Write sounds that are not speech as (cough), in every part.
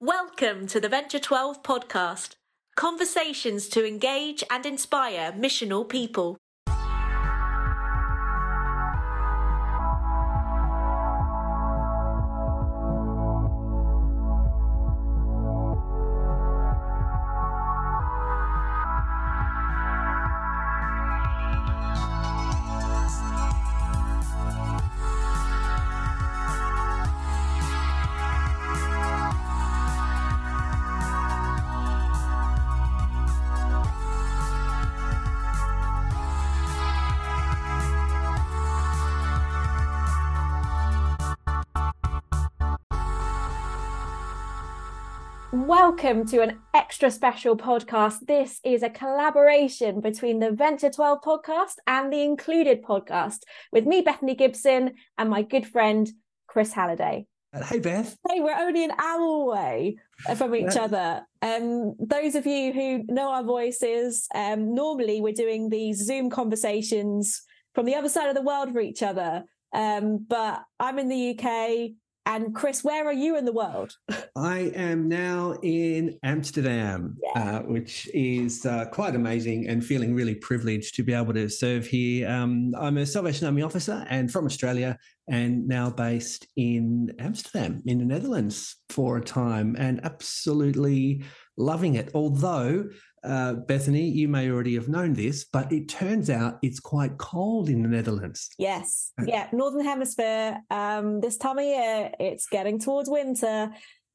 Welcome to the Venture 12 podcast. Conversations to engage and inspire missional people. Welcome to an extra special podcast. This is a collaboration between the Venture 12 podcast and the Included podcast with me, Bethany Gibson, and my good friend, Chris Halliday. Uh, hey, Beth. Hey, we're only an hour away from each other. Um, those of you who know our voices, um, normally we're doing these Zoom conversations from the other side of the world for each other. Um, but I'm in the UK. And Chris, where are you in the world? I am now in Amsterdam, Yeah. uh, which is uh, quite amazing and feeling really privileged to be able to serve here. Um, I'm a Salvation Army officer and from Australia and now based in Amsterdam in the Netherlands for a time and absolutely loving it. Although, uh, Bethany, you may already have known this, but it turns out it's quite cold in the Netherlands. Yes. Yeah. Northern Hemisphere. Um, this time of year, it's getting towards winter.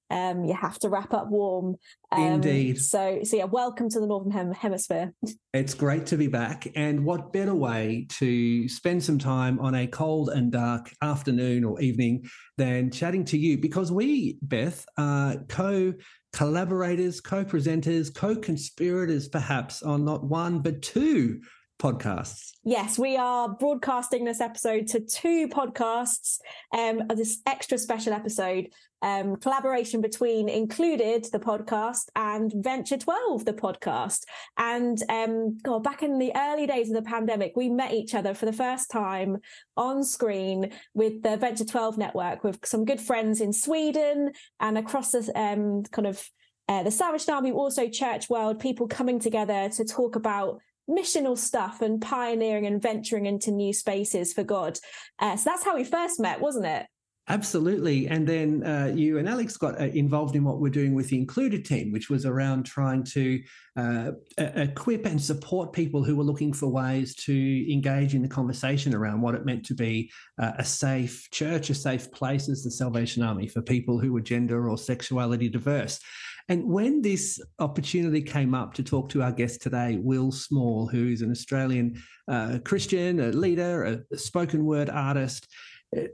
Um, you have to wrap up warm. Um, Indeed. So, so yeah, welcome to the Northern Hem- Hemisphere. It's great to be back. And what better way to spend some time on a cold and dark afternoon or evening than chatting to you? Because we, Beth, are co collaborators, co presenters, co conspirators, perhaps, on not one, but two podcasts. Yes, we are broadcasting this episode to two podcasts. Um, this extra special episode, um, collaboration between Included, the podcast, and Venture 12, the podcast. And um, God, back in the early days of the pandemic, we met each other for the first time on screen with the Venture 12 network with some good friends in Sweden and across the um, kind of uh, the Salvation Army, also church world, people coming together to talk about missional stuff and pioneering and venturing into new spaces for God. Uh, so that's how we first met, wasn't it? Absolutely. And then uh, you and Alex got uh, involved in what we're doing with the Included team, which was around trying to uh, equip and support people who were looking for ways to engage in the conversation around what it meant to be uh, a safe church, a safe place as the Salvation Army for people who were gender or sexuality diverse. And when this opportunity came up to talk to our guest today, Will Small, who is an Australian uh, Christian, a leader, a, spoken word artist, uh,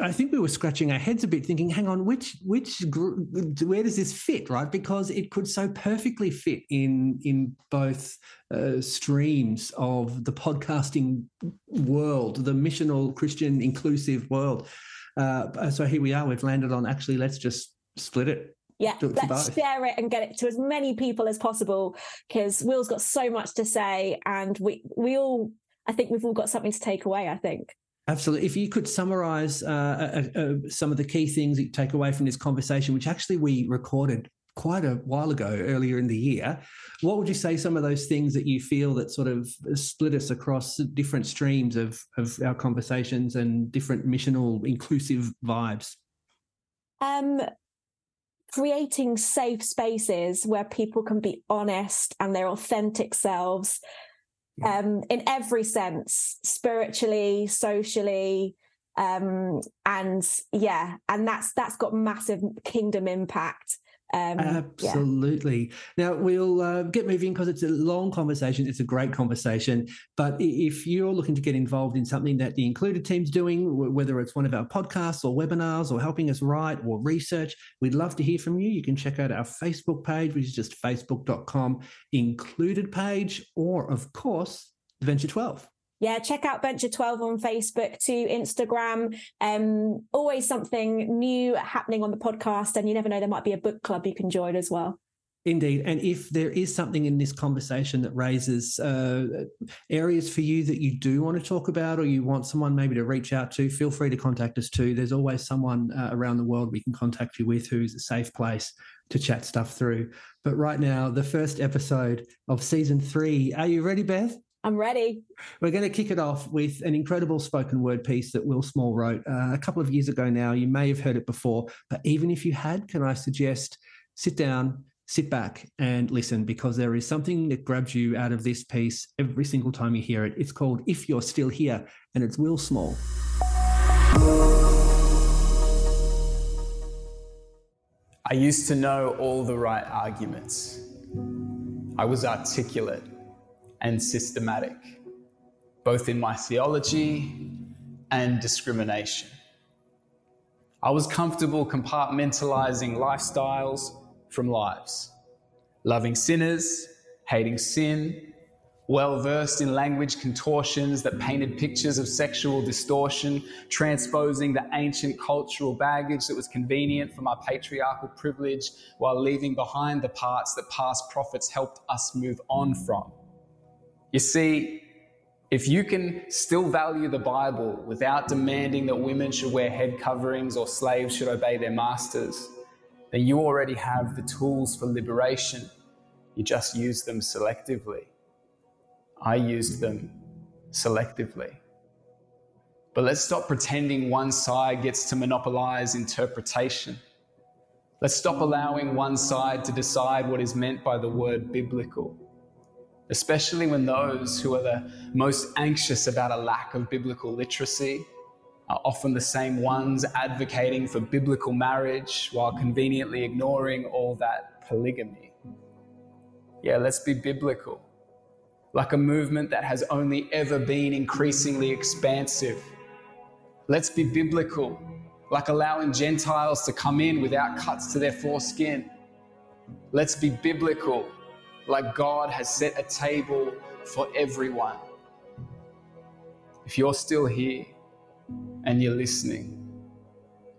I think we were scratching our heads a bit, thinking, "Hang on, which which where does this fit?" Right, because it could so perfectly fit in in both uh, streams of the podcasting world, the missional Christian inclusive world. Uh, so here we are. We've landed on actually. Let's just split it. Yeah, let's share it and get it to as many people as possible because Will's got so much to say, and we we all, I think we've all got something to take away. I think. Absolutely. If you could summarize uh, uh, uh, some of the key things that you take away from this conversation, which actually we recorded quite a while ago, earlier in the year, what would you say some of those things that you feel that sort of split us across different streams of, of our conversations and different missional inclusive vibes? um creating safe spaces where people can be honest and their authentic selves Yeah. um in every sense spiritually socially um and yeah and that's that's got massive kingdom impact um yeah. Absolutely. Now we'll uh, get moving because it's a long conversation. It's a great conversation. But if you're looking to get involved in something that the included team's doing, wh- whether it's one of our podcasts or webinars or helping us write or research, we'd love to hear from you. You can check out our Facebook page, which is just facebook.com included page, or of course, Venture 12. Yeah check out venture 12 on facebook to instagram um always something new happening on the podcast and you never know there might be a book club you can join as well Indeed. And if there is something in this conversation that raises uh, areas for you that you do want to talk about or you want someone maybe to reach out to, feel free to contact us too. There's always someone uh, around the world we can contact you with who's a safe place to chat stuff through. But right now, the first episode of season three. Are you ready, Beth? I'm ready. We're going to kick it off with an incredible spoken word piece that Will Small wrote uh, a couple of years ago now. You may have heard it before, but even if you had, can I suggest sit down, sit back and listen because there is something that grabs you out of this piece every single time you hear it. It's called If You're Still Here, and it's Will Small. I used to know all the right arguments. I was articulate and systematic, both in my theology and discrimination. I was comfortable compartmentalizing lifestyles from lives. Loving sinners, hating sin, well versed in language contortions that painted pictures of sexual distortion, transposing the ancient cultural baggage that was convenient for my patriarchal privilege while leaving behind the parts that past prophets helped us move on from. You see, if you can still value the Bible without demanding that women should wear head coverings or slaves should obey their masters, then you already have the tools for liberation. You just use them selectively. I used them selectively. But let's stop pretending one side gets to monopolize interpretation. Let's stop allowing one side to decide what is meant by the word biblical, especially when those who are the most anxious about a lack of biblical literacy are often the same ones advocating for biblical marriage while conveniently ignoring all that polygamy. Yeah, let's be biblical. Like a movement that has only ever been increasingly expansive. Let's be biblical, like allowing Gentiles to come in without cuts to their foreskin. Let's be biblical, like God has set a table for everyone. If you're still here, and you're listening,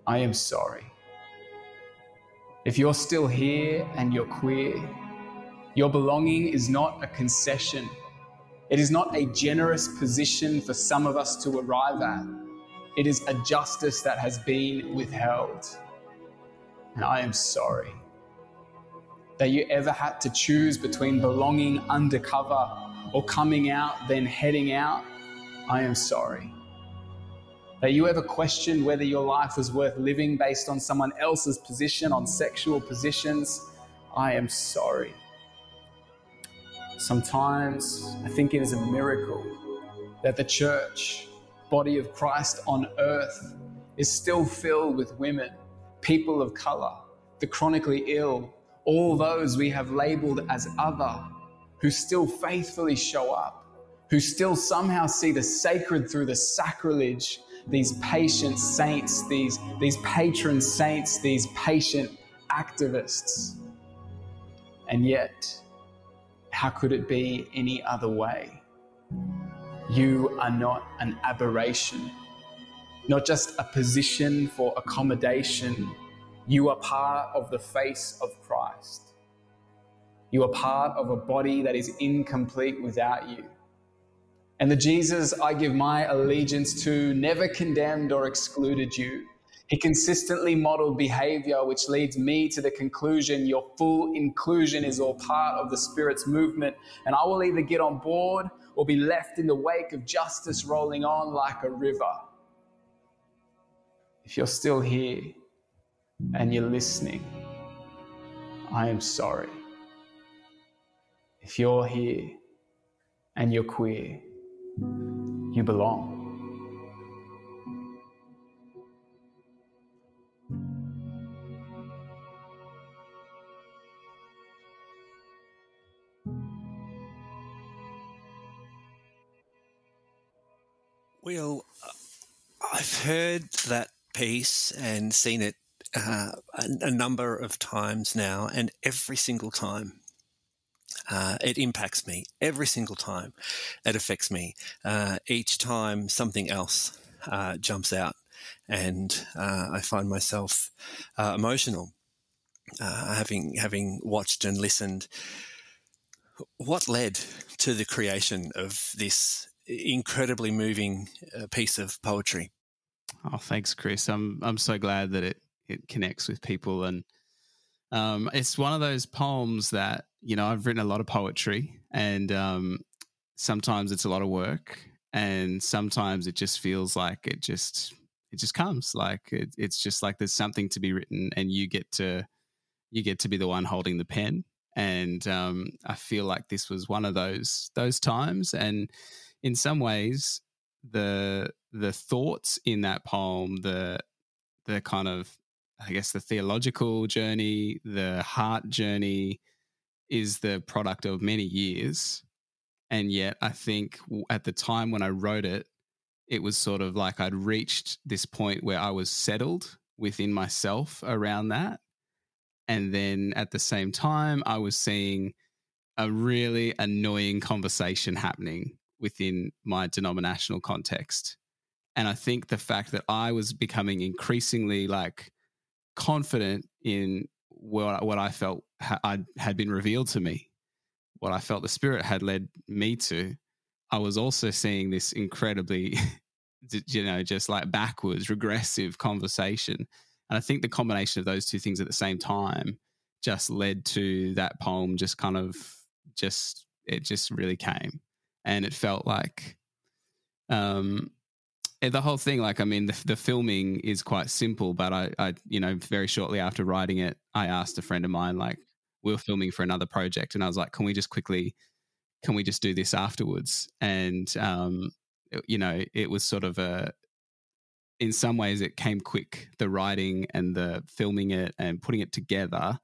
I am sorry. If you're still here and you're queer, your belonging is not a concession. It is not a generous position for some of us to arrive at. It is a justice that has been withheld. And I am sorry that you ever had to choose between belonging undercover or coming out, then heading out. I am sorry. That you ever questioned whether your life was worth living based on someone else's position, on sexual positions? I am sorry. Sometimes I think it is a miracle that the church, body of Christ on earth, is still filled with women, people of color, the chronically ill, all those we have labeled as other, who still faithfully show up, who still somehow see the sacred through the sacrilege these patient saints, these, these patron saints, these patient activists. And yet, how could it be any other way? You are not an aberration, not just a position for accommodation. You are part of the face of Christ. You are part of a body that is incomplete without you. And the Jesus I give my allegiance to never condemned or excluded you. He consistently modeled behavior, which leads me to the conclusion your full inclusion is all part of the Spirit's movement. And I will either get on board or be left in the wake of justice rolling on like a river. If you're still here and you're listening, I am sorry. If you're here and you're queer, you belong. Well, uh, I've heard that piece and seen it uh, a, a, number of times now, and every single time uh, it impacts me every single time. It affects me. Uh, each time something else uh, jumps out, and uh, I find myself uh, emotional. having having watched and listened, what led to the creation of this incredibly moving piece of poetry? Oh, thanks, Chris. I'm I'm so glad that it it connects with people, and um, it's one of those poems that you know I've written a lot of poetry, and um, sometimes it's a lot of work, and sometimes it just feels like it just it just comes like it, it's just like there's something to be written, and you get to you get to be the one holding the pen, and um, I feel like this was one of those those times, and in some ways the the thoughts in that poem, the the kind of I guess the theological journey, the heart journey is the product of many years. And yet, I think at the time when I wrote it, it was sort of like I'd reached this point where I was settled within myself around that. And then at the same time, I was seeing a really annoying conversation happening within my denominational context. And I think the fact that I was becoming increasingly like confident in what what I felt ha- I had been revealed to me, what I felt the Spirit had led me to. I was also seeing this incredibly, (laughs) you know, just like backwards, regressive conversation. And I think the combination of those two things at the same time just led to that poem just kind of just it just really came and it felt like um the whole thing, like, I mean, the, the filming is quite simple, but I, I, you know, very shortly after writing it, I asked a friend of mine, like, we were filming for another project, and I was like, can we just quickly, can we just do this afterwards? And, um, you know, it was sort of a, in some ways, it came quick, the writing and the filming it and putting it together.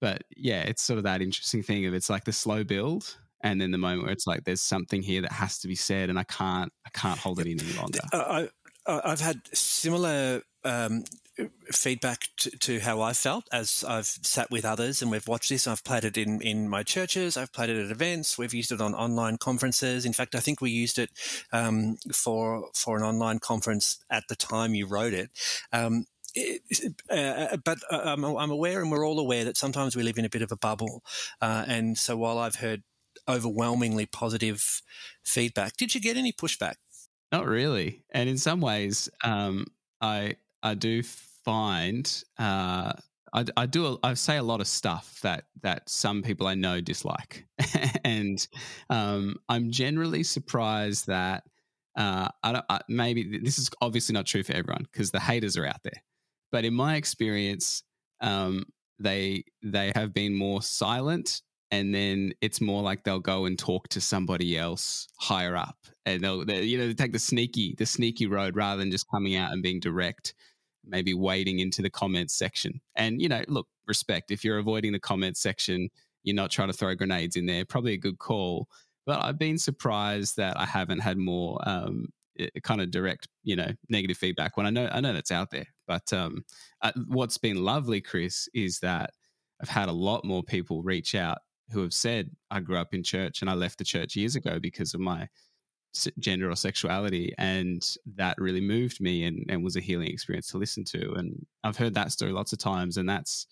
But yeah, it's sort of that interesting thing of it's like the slow build and then the moment where it's like there's something here that has to be said and i can't i can't hold it in any longer I, i've had similar um, feedback to, to, how I felt as I've sat with others and we've watched this. I've played it in, in my churches. I've played it at events. We've used it on online conferences. In fact, I think we used it um, for for an online conference at the time you wrote it. Um, uh, but uh, I'm, I'm, aware, and we're all aware that sometimes we live in a bit of a bubble. Uh, and so, while I've heard overwhelmingly positive feedback. Did you get any pushback? Not really, and in some ways, um, I I do find uh, I, I do a, I say a lot of stuff that that some people I know dislike, (laughs) and um, I'm generally surprised that uh, I don't, I, maybe this is obviously not true for everyone because the haters are out there, but in my experience, um, they they have been more silent and then it's more like they'll go and talk to somebody else higher up and they'll they, you know take the sneaky the sneaky road rather than just coming out and being direct maybe wading into the comments section. And you know look respect if you're avoiding the comments section you're not trying to throw grenades in there probably a good call. But i've been surprised that i haven't had more um, kind of direct you know negative feedback when i know i know that's out there. But um, uh, what's been lovely chris is that I've had a lot more people reach out who have said, I grew up in church and I left the church years ago because of my gender or sexuality. And that really moved me and, and was a healing experience to listen to. And I've heard that story lots of times. And that's,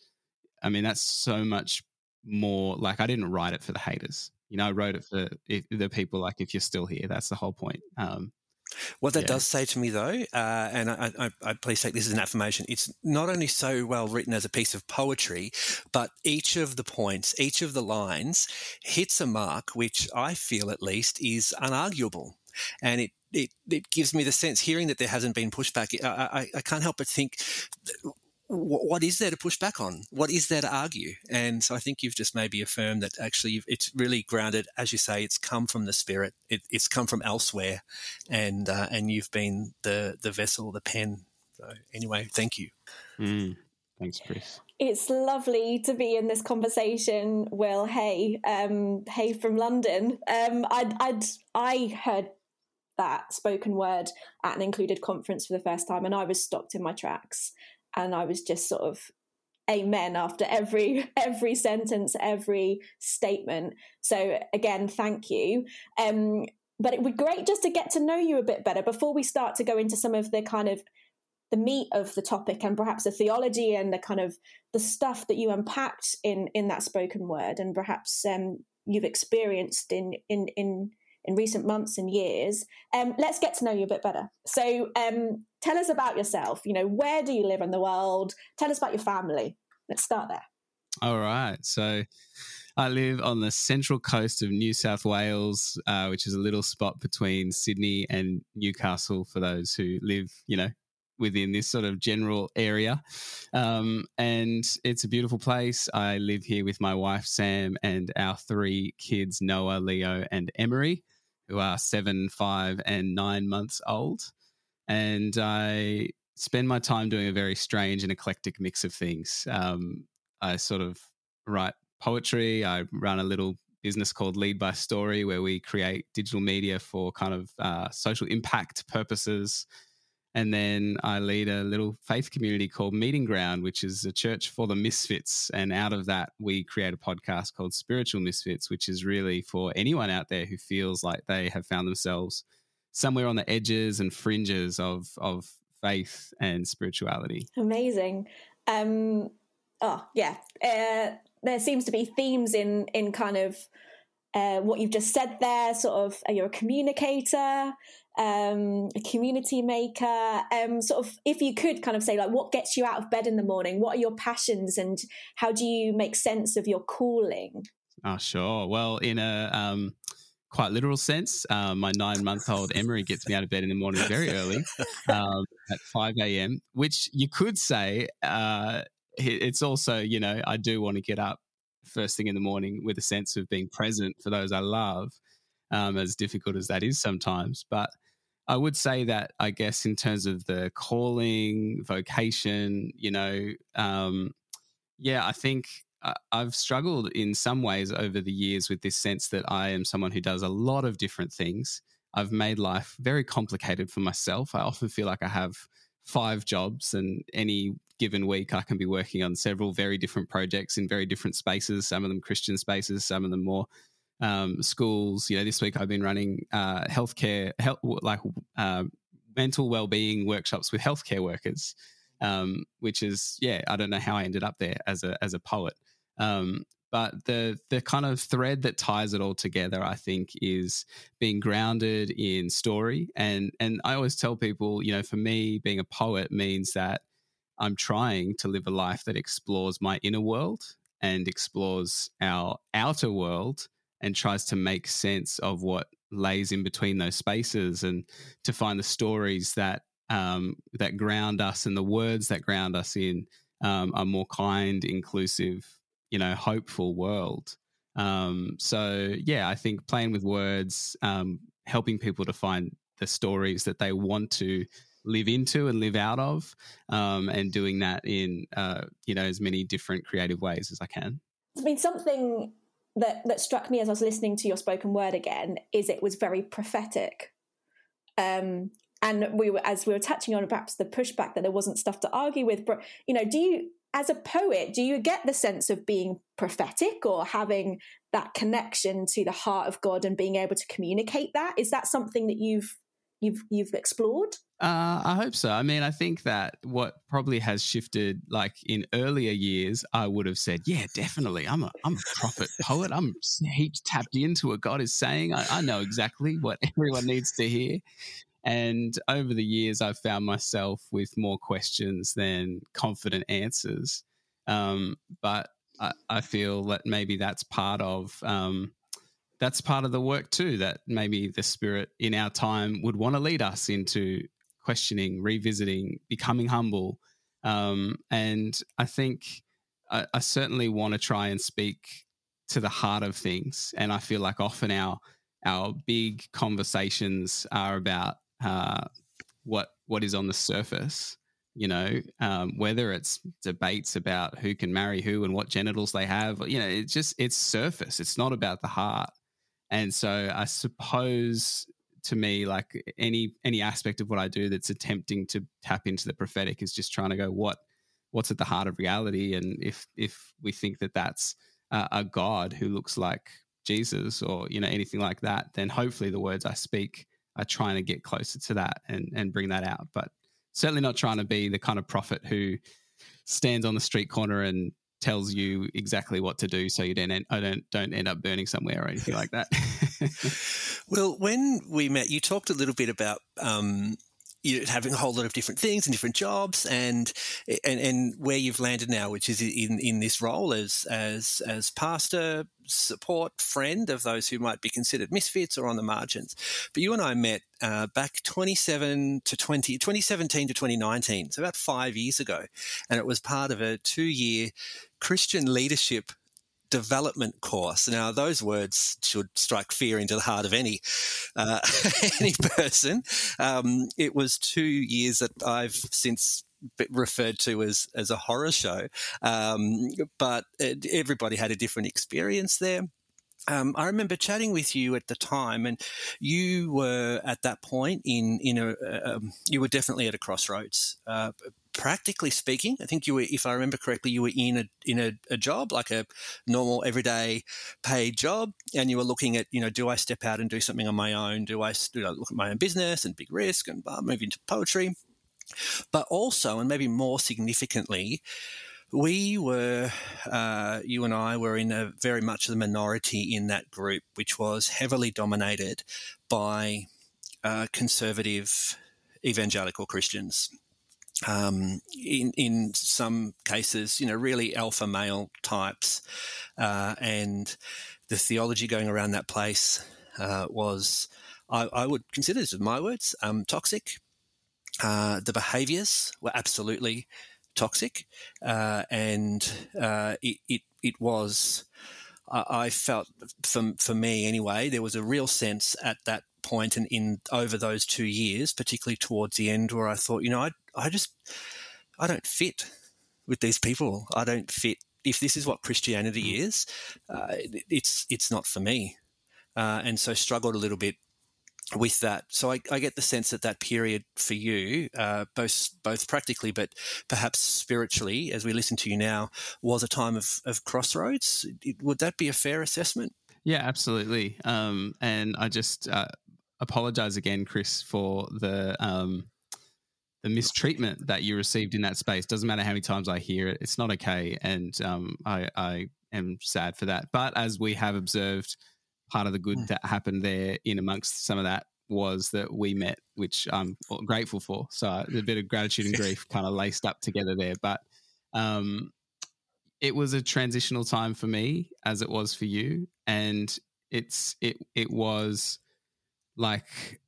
I mean, that's so much more like I didn't write it for the haters. You know, I wrote it for the people like, if you're still here, that's the whole point. Um, what that yeah. does say to me, though, uh, and I, I, I, please take this as an affirmation, it's not only so well written as a piece of poetry, but each of the points, each of the lines hits a mark which I feel at least is unarguable. And it, it, it gives me the sense, hearing that there hasn't been pushback, I, I, I can't help but think what is there to push back on? What is there to argue? And so I think you've just maybe affirmed that actually it's really grounded, as you say, it's come from the spirit. It, it's come from elsewhere, and uh, and you've been the the vessel, the pen. So anyway, thank you. Mm. Thanks, Chris. It's lovely to be in this conversation, Will. Hey, um, hey from London. Um, I'd, I'd I heard that spoken word at an included conference for the first time, and I was stopped in my tracks and I was just sort of amen after every (laughs) every sentence every statement. So again thank you. Um, but it would be great just to get to know you a bit better before we start to go into some of the kind of the meat of the topic and perhaps the theology and the kind of the stuff that you unpacked in in that spoken word and perhaps um, you've experienced in in in in recent months and years. Um, let's get to know you a bit better. So, um, tell us about yourself. You know, where do you live in the world? Tell us about your family. Let's start there. All right. So, I live on the central coast of New South Wales, uh, which is a little spot between Sydney and Newcastle for those who live, you know, within this sort of general area. Um, and it's a beautiful place. I live here with my wife, Sam, and our three kids, Noah, Leo, and Emery, who are seven, five, and nine months old. And I spend my time doing a very strange and eclectic mix of things. Um, I sort of write poetry, I run a little business called Lead by Story, where we create digital media for kind of uh, social impact purposes. And then I lead a little faith community called Meeting Ground, which is a church for the misfits. And out of that, we create a podcast called Spiritual Misfits, which is really for anyone out there who feels like they have found themselves somewhere on the edges and fringes of, of faith and spirituality. Amazing. Um, oh, yeah. Uh, there seems to be themes in, in kind of uh, what you've just said there, sort of, you're a communicator, um, a community maker. Um, sort of, if you could kind of say, like, what gets you out of bed in the morning? What are your passions, and how do you make sense of your calling? Oh, sure. Well, in a um, quite literal sense, um, my nine month old Emery gets me out of bed in the morning very early um, at 5 a.m., which you could say uh, it's also, you know, I do want to get up first thing in the morning with a sense of being present for those I love, um, as difficult as that is sometimes. But I would say that, I guess, in terms of the calling, vocation, you know, um, yeah, I think I've struggled in some ways over the years with this sense that I am someone who does a lot of different things. I've made life very complicated for myself. I often feel like I have five jobs, and any given week, I can be working on several very different projects in very different spaces. Some of them Christian spaces, some of them more um, schools. You know, this week I've been running uh, healthcare, health, like uh, mental well-being workshops with healthcare workers, um, which is yeah, I don't know how I ended up there as a as a poet. Um, but the the kind of thread that ties it all together, I think, is being grounded in story. And and I always tell people, you know, for me, being a poet means that I'm trying to live a life that explores my inner world and explores our outer world and tries to make sense of what lays in between those spaces and to find the stories that um, that ground us and the words that ground us in um, a more kind, inclusive, you know, hopeful world. Um, so yeah, I think playing with words, um, helping people to find the stories that they want to live into and live out of, um, and doing that in uh, you know as many different creative ways as I can. I mean, something that that struck me as I was listening to your spoken word again is it was very prophetic. Um, and we were as we were touching on perhaps the pushback that there wasn't stuff to argue with. But you know, do you as a poet do you get the sense of being prophetic or having that connection to the heart of God and being able to communicate that? Is that something that you've you've you've explored? Uh, I hope so. I mean, I think that what probably has shifted, like in earlier years, I would have said, "Yeah, definitely. I'm a I'm a prophet poet. I'm heaps tapped into what God is saying. I, I know exactly what (laughs) everyone needs to hear." And over the years, I've found myself with more questions than confident answers. Um, but I, I, feel that maybe that's part of um, that's part of the work too. That maybe the spirit in our time would want to lead us into questioning, revisiting, becoming humble. Um, and I think I, I certainly want to try and speak to the heart of things. And I feel like often our our big conversations are about uh, what what is on the surface. You know, um, whether it's debates about who can marry who and what genitals they have. You know, it's just it's surface. It's not about the heart. And so I suppose to me, like any any aspect of what I do that's attempting to tap into the prophetic is just trying to go what what's at the heart of reality, and if if we think that that's a, a God who looks like Jesus or you know anything like that, then hopefully the words I speak are trying to get closer to that and and bring that out. But certainly not trying to be the kind of prophet who stands on the street corner and tells you exactly what to do so you don't end, I don't don't end up burning somewhere or anything like that. (laughs) well, when we met, you talked a little bit about um, you having a whole lot of different things and different jobs and and and where you've landed now, which is in in this role as as as pastor, support, friend of those who might be considered misfits or on the margins. But you and I met uh, back 27 to 20, 2017 to 2019, so about five years ago, and it was part of a two year Christian leadership development course. Now, those words should strike fear into the heart of any uh, (laughs) any person. Um, it was two years that I've since referred to as as a horror show, um, but it, everybody had a different experience there. Um, I remember chatting with you at the time, and you were at that point in in a um, you were definitely at a crossroads. Uh, practically speaking, I think you were, if I remember correctly, you were in a in a, a, job like a normal everyday paid job, and you were looking at you know, do I step out and do something on my own? Do I, do I look at my own business and big risk and uh, move into poetry? But also, and maybe more significantly, we were, uh, you and I were in a very much the minority in that group, which was heavily dominated by uh, conservative evangelical Christians. Um, in in some cases, you know, really alpha male types, uh, and the theology going around that place uh, was, I, I, would consider this, with my words, um, toxic. Uh, the behaviours were absolutely toxic, uh, and uh, it, it, it was. I felt, for for me anyway, there was a real sense at that point and in over those two years, particularly towards the end, where I thought, you know, I I just I don't fit with these people. I don't fit. If this is what Christianity mm. is, uh, it's it's not for me, uh, and so struggled a little bit with that. So I, I, get the sense that that period for you, uh, both both practically but perhaps spiritually, as we listen to you now, was a time of, of crossroads. Would that be a fair assessment? Yeah, absolutely. Um, and I just uh, apologize again, Chris, for the um, the mistreatment that you received in that space. Doesn't matter how many times I hear it; it's not okay, and um, I, I am sad for that. But as we have observed part of the good mm. that happened there in amongst some of that was that we met, which I'm grateful for. So a bit of gratitude and grief (laughs) kind of laced up together there. But um, it was a transitional time for me, as it was for you, and it's it it was like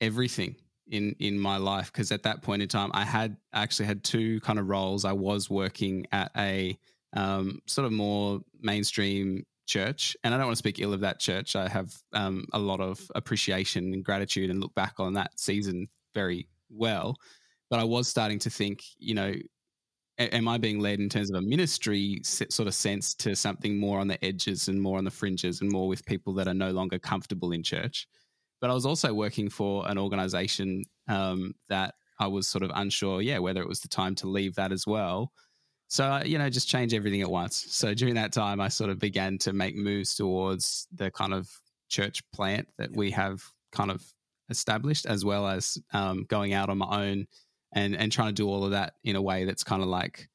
everything in in my life because at that point in time I had actually had two kind of roles. I was working at a um, sort of more mainstream church. And I don't want to speak ill of that church. I have um, a lot of appreciation and gratitude and look back on that season very well. But I was starting to think, you know, am I being led in terms of a ministry sort of sense to something more on the edges and more on the fringes and more with people that are no longer comfortable in church? But I was also working for an organization um, that I was sort of unsure, yeah, whether it was the time to leave that as well so, uh, you know, just change everything at once. So during that time, I sort of began to make moves towards the kind of church plant that we have kind of established, as well as um, going out on my own and, and trying to do all of that in a way that's kind of like,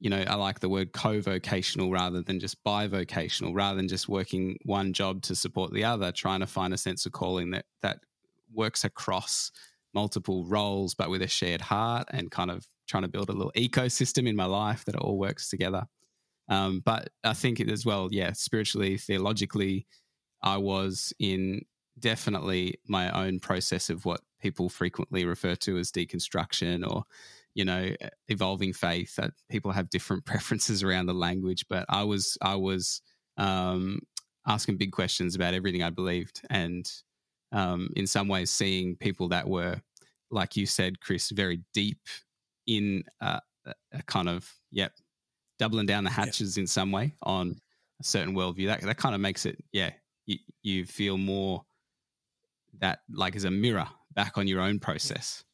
you know, I like the word co vocational rather than just bivocational, rather than just working one job to support the other, trying to find a sense of calling that, that works across multiple roles, but with a shared heart and kind of trying to build a little ecosystem in my life that it all works together. Um, but I think as well, yeah, spiritually, theologically, I was in definitely my own process of what people frequently refer to as deconstruction or you know evolving faith that people have different (laughs) preferences around the language but i was i was um, asking big questions about everything i believed and um, in some ways seeing people that were like you said chris very deep in a, a kind of yep doubling down the hatches yep. in some way on a certain worldview. That that kind of makes it yeah you, you feel more that like as a mirror back on your own process.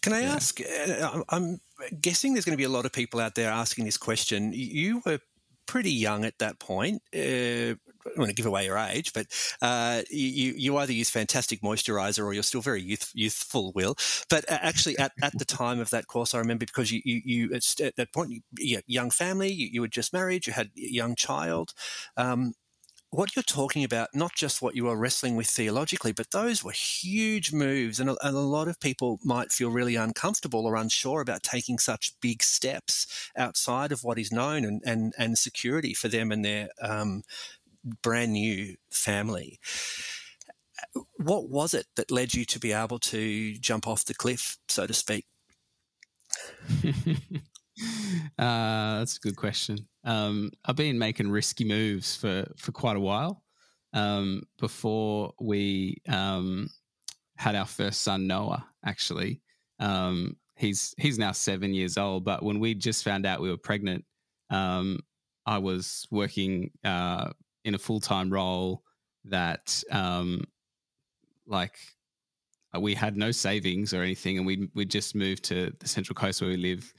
Can I yeah. ask? Uh, I'm guessing there's going to be a lot of people out there asking this question. You were pretty young at that point. Uh, want to give away your age, but uh, you you either use fantastic moisturizer or you're still very youth, youthful, Will. But actually, at, at the time of that course, I remember because you you, you at that point, you, you young family, you, you, were just married, you had a young child. Um, what you're talking about, not just what you are wrestling with theologically, but those were huge moves. And a, and a, lot of people might feel really uncomfortable or unsure about taking such big steps outside of what is known and, and, and security for them and their um, brand new family. What was it that led you to be able to jump off the cliff, so to speak? (laughs) uh, that's a good question. Um, I've been making risky moves for for quite a while. Um, before we um, had our first son Noah, actually, um, he's he's now seven years old. But when we just found out we were pregnant, um, I was working uh, in a full time role that, um, like, we had no savings or anything, and we we just moved to the Central Coast where we live.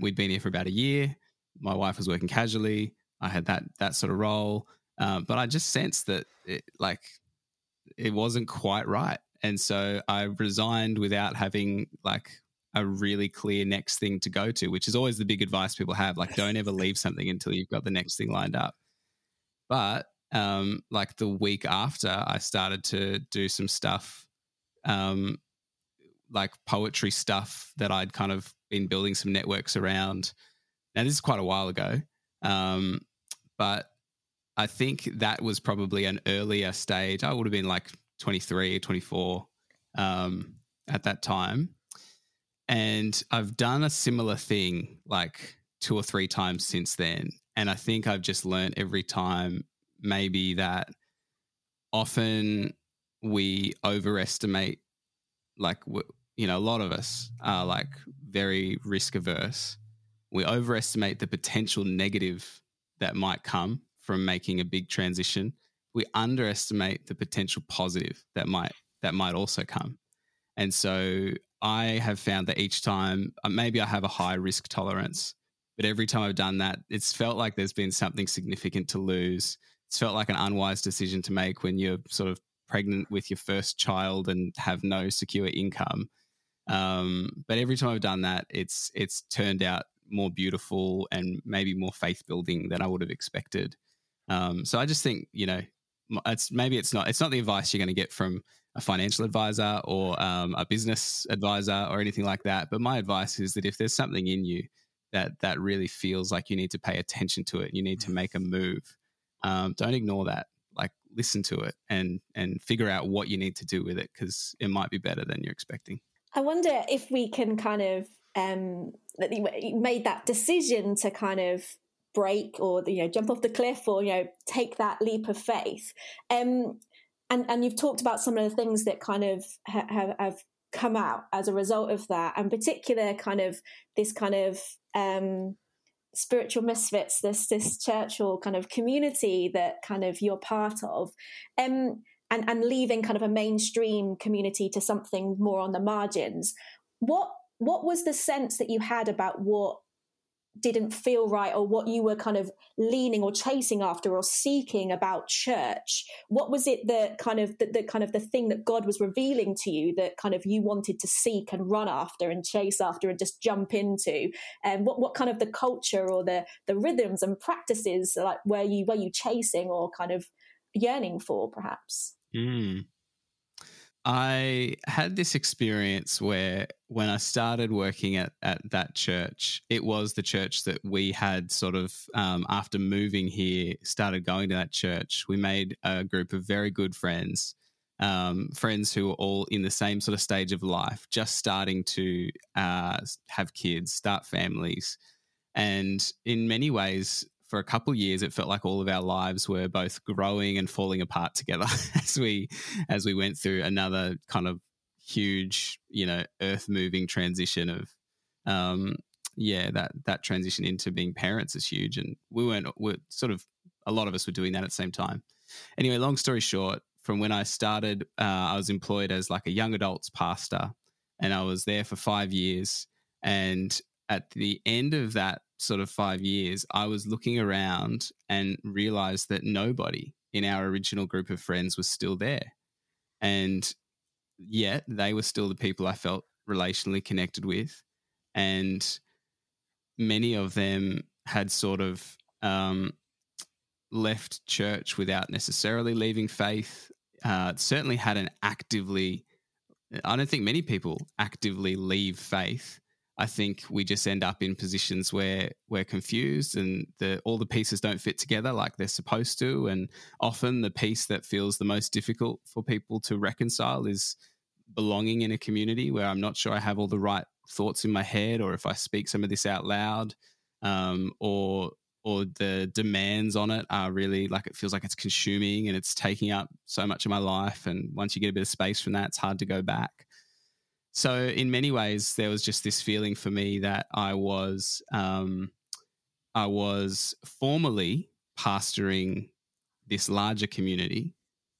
we'd been here for about a year my wife was working casually. I had that that sort of role, um, but I just sensed that it, like it wasn't quite right, and so I resigned without having like a really clear next thing to go to, which is always the big advice people have. Like, don't ever leave something until you've got the next thing lined up. But um, like the week after, I started to do some stuff, um, like poetry stuff that I'd kind of been building some networks around. Now, this is quite a while ago, um, but I think that was probably an earlier stage. I would have been like 23, 24 um, at that time. And I've done a similar thing like two or three times since then. And I think I've just learned every time maybe that often we overestimate, like, you know, a lot of us are like very risk averse we overestimate the potential negative that might come from making a big transition. We underestimate the potential positive that might that might also come. And so I have found that each time, uh, maybe I have a high risk tolerance, but every time I've done that, it's felt like there's been something significant to lose. It's felt like an unwise decision to make when you're sort of pregnant with your first child and have no secure income. Um, but every time I've done that, it's it's turned out more beautiful and maybe more faith building than I would have expected. Um, so I just think you know it's maybe it's not it's not the advice you're going to get from a financial advisor or um, a business advisor or anything like that. But my advice is that if there's something in you that that really feels like you need to pay attention to it, you need to make a move. Um, don't ignore that. Like listen to it and and figure out what you need to do with it because it might be better than you're expecting. I wonder if we can kind of um, that you made that decision to kind of break or you know jump off the cliff or you know take that leap of faith. Um, and and you've talked about some of the things that kind of ha- have, have come out as a result of that and particular kind of this kind of um, spiritual misfits this this church or kind of community that kind of you're part of um, and and leaving kind of a mainstream community to something more on the margins. What what was the sense that you had about what didn't feel right or what you were kind of leaning or chasing after or seeking about church? What was it that kind of the, the, kind of the thing that god was revealing to you that kind of you wanted to seek and run after and chase after and just jump into? And what what kind of the culture or the the rhythms and practices like were you were you chasing or kind of yearning for perhaps? Mm. I had this experience where when I started working at, at that church, it was the church that we had sort of, um, after moving here, started going to that church. We made a group of very good friends, um, friends who were all in the same sort of stage of life, just starting to uh, have kids, start families. And in many ways, for a couple years it felt like all of our lives were both growing and falling apart together (laughs) as we as we went through another kind of huge you know earth moving transition of um yeah that that transition into being parents is huge. And we weren't we're sort of a lot of us were doing that at the same time. Anyway long story short from when i started uh, i was employed as like a young adults pastor and i was there for five years. And at the end of that sort of five years, I was looking around and realized that nobody in our original group of friends was still there. And yet they were still the people I felt relationally connected with. And many of them had sort of um, left church without necessarily leaving faith. Uh, certainly hadn't actively, I don't think many people actively leave faith. I think we just end up in positions where we're confused and the, all the pieces don't fit together like they're supposed to. And often the piece that feels the most difficult for people to reconcile is belonging in a community where I'm not sure I have all the right thoughts in my head or if I speak some of this out loud um, or or the demands on it are really like it feels like it's consuming and it's taking up so much of my life and once you get a bit of space from that it's hard to go back so in many ways there was just this feeling for me that i was um, i was formally pastoring this larger community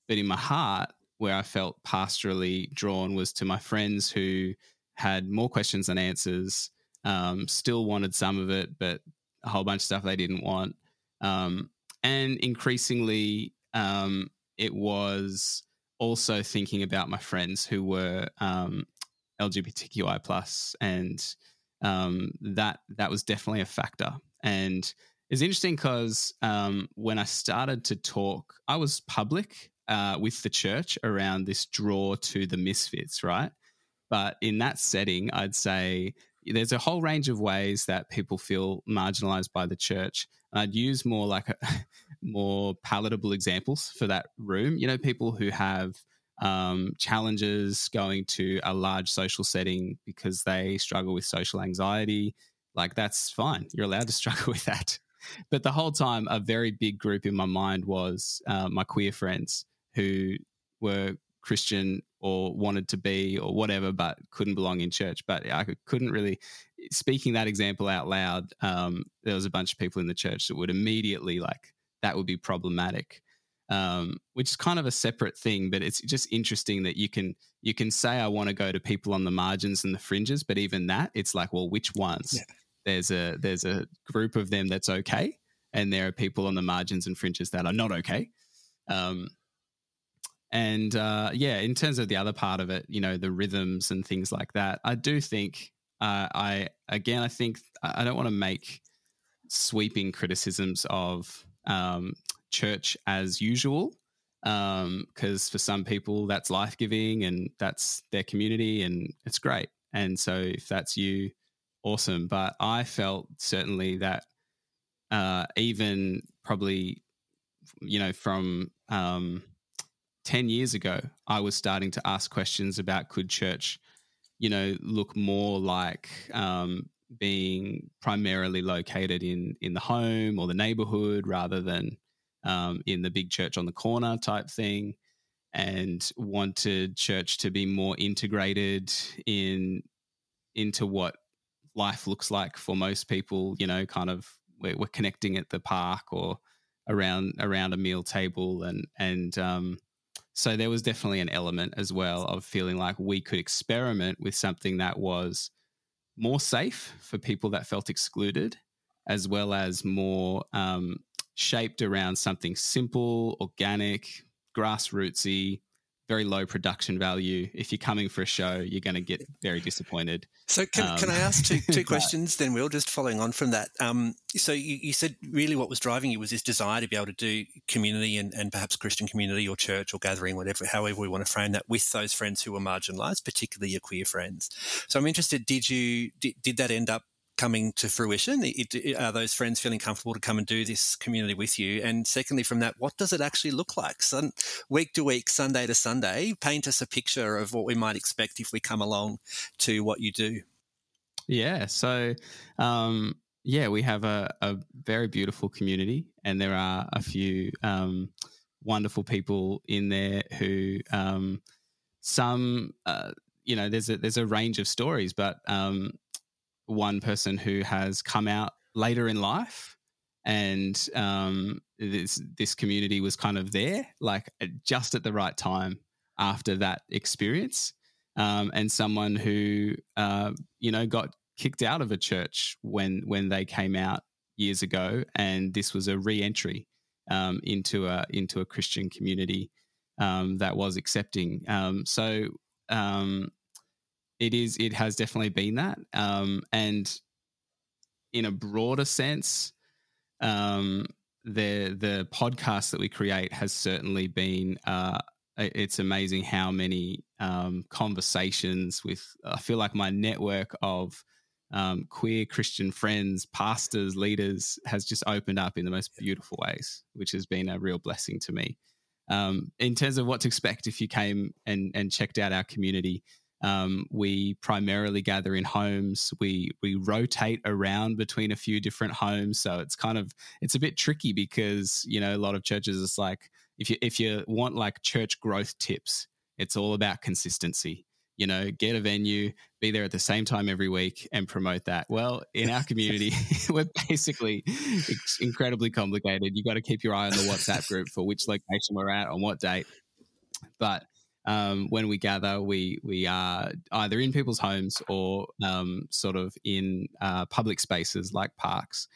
but in my heart where i felt pastorally drawn was to my friends who had more questions than answers um, still wanted some of it but a whole bunch of stuff they didn't want. Um, and increasingly um, it was also thinking about my friends who were um, LGBTQI plus, and um, that that was definitely a factor. And it's interesting because um, when I started to talk, I was public uh, with the church around this draw to the misfits, right? But in that setting, I'd say there's a whole range of ways that people feel marginalized by the church. I'd use more like a, (laughs) more palatable examples for that room. You know, people who have um, challenges going to a large social setting because they struggle with social anxiety. Like that's fine. You're allowed to (laughs) struggle with that. But the whole time, a very big group in my mind was uh, my queer friends who were Christian or wanted to be or whatever, but couldn't belong in church. But I couldn't really, speaking that example out loud, um, there was a bunch of people in the church that would immediately like, that would be problematic um, which is kind of a separate thing. But it's just interesting that you can you can say I want to go to people on the margins and the fringes, but even that, it's like, well, which ones? Yeah. There's a there's a group of them that's okay, and there are people on the margins and fringes that are not okay. Um, and uh, yeah, in terms of the other part of it, you know, the rhythms and things like that, I do think uh, I again, I think I don't want to make sweeping criticisms of um, church as usual because um, for some people that's life giving and that's their community and it's great. And so if that's you, awesome. But I felt certainly that uh, even probably, you know, from um, 10 years ago, I was starting to ask questions about could church, you know, look more like um, being primarily located in in the home or the neighborhood rather than um, in the big church on the corner type thing and wanted church to be more integrated in into what life looks like for most people you know kind of we're, we're connecting at the park or around around a meal table and and um, so there was definitely an element as well of feeling like we could experiment with something that was more safe for people that felt excluded as well as more um, shaped around something simple, organic, grassrootsy, very low production value. If you're coming for a show, you're going to get very disappointed. So, can, um, can I ask two, (laughs) two questions then, Will, just following on from that? Um, so, you, you, said really what was driving you was this desire to be able to do community and, and perhaps Christian community or church or gathering, whatever, however we want to frame that, with those friends who were marginalised, particularly your queer friends. So, I'm interested, did you, did, did that end up coming to fruition? It, it, are those friends feeling comfortable to come and do this community with you? And secondly, from that, what does it actually look like? Sun, week to week, Sunday to Sunday, paint us a picture of what we might expect if we come along to what you do. Yeah. So, um, yeah, we have a, a, very beautiful community, and there are a few um, wonderful people in there who um, some. Uh, you know, there's a there's a range of stories, but um, one person who has come out later in life and um, this this community was kind of there, like just at the right time after that experience, um, and someone who uh, you know got kicked out of a church when when they came out years ago, and this was a re-entry um, into a into a Christian community um, that was accepting. Um, so um, it is it has definitely been that, um, and in a broader sense, um, the the podcast that we create has certainly been. Uh, it's amazing how many um, conversations with. I feel like my network of um, queer Christian friends, pastors, leaders has just opened up in the most beautiful ways, which has been a real blessing to me. Um, in terms of what to expect if you came and, and checked out our community, um, we primarily gather in homes. We we rotate around between a few different homes, so it's kind of it's a bit tricky because you know a lot of churches it's like if you if you want like church growth tips, it's all about consistency you know, get a venue, be there at the same time every week and promote that. Well, in our community, (laughs) (laughs) we're basically it's incredibly complicated. You got to keep your eye on the WhatsApp group for which location we're at on what date. But um, when we gather, we we are either in people's homes or um, sort of in uh, public spaces like parks.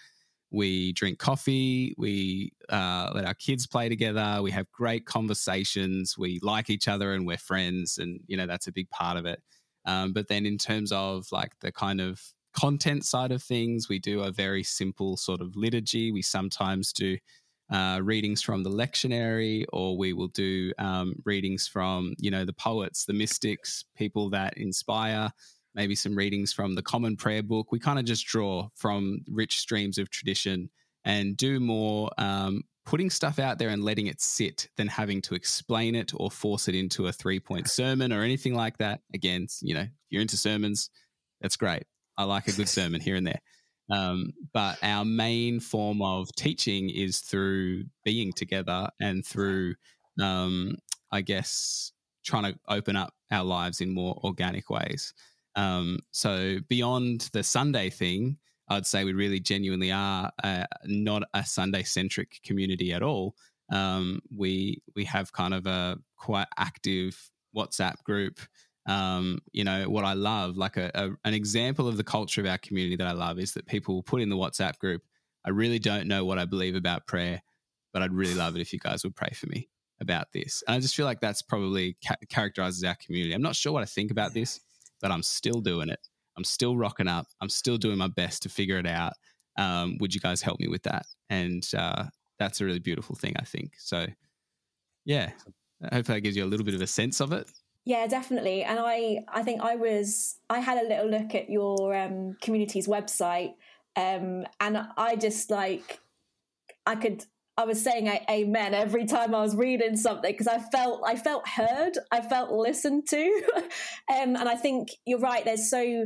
We drink coffee. We uh, let our kids play together. We have great conversations. We like each other and we're friends. And, you know, that's a big part of it. Um, but then in terms of like the kind of content side of things, we do a very simple sort of liturgy. We sometimes do uh, readings from the lectionary, or we will do um, readings from, you know, the poets, the mystics, people that inspire maybe some readings from the Common Prayer Book. We kind of just draw from rich streams of tradition and do more um, putting stuff out there and letting it sit than having to explain it or force it into a three point sermon or anything like that. Again, you know, if you're into sermons, that's great. I like a good sermon here and there. Um, but our main form of teaching is through being together and through, um, I guess, trying to open up our lives in more organic ways. Um, so beyond the Sunday thing, I'd say we really genuinely are uh, not a Sunday centric community at all. Um, we we have kind of a quite active WhatsApp group. Um, you know what I love, like a, a, an example of the culture of our community that I love is that people will put in the WhatsApp group. I really don't know what I believe about prayer, but I'd really love it if you guys would pray for me about this. And I just feel like that's probably ca- characterizes our community. I'm not sure what I think about this but I'm still doing it. I'm still rocking up. I'm still doing my best to figure it out. Um, would you guys help me with that? And uh, that's a really beautiful thing, I think. So, yeah, hopefully that gives you a little bit of a sense of it. Yeah, definitely. And I, I think I was, I had a little look at your um, community's website, um, and I just like, I could I was saying amen every time I was reading something because I felt I felt heard, I felt listened to, (laughs) um, and I think you're right. There's so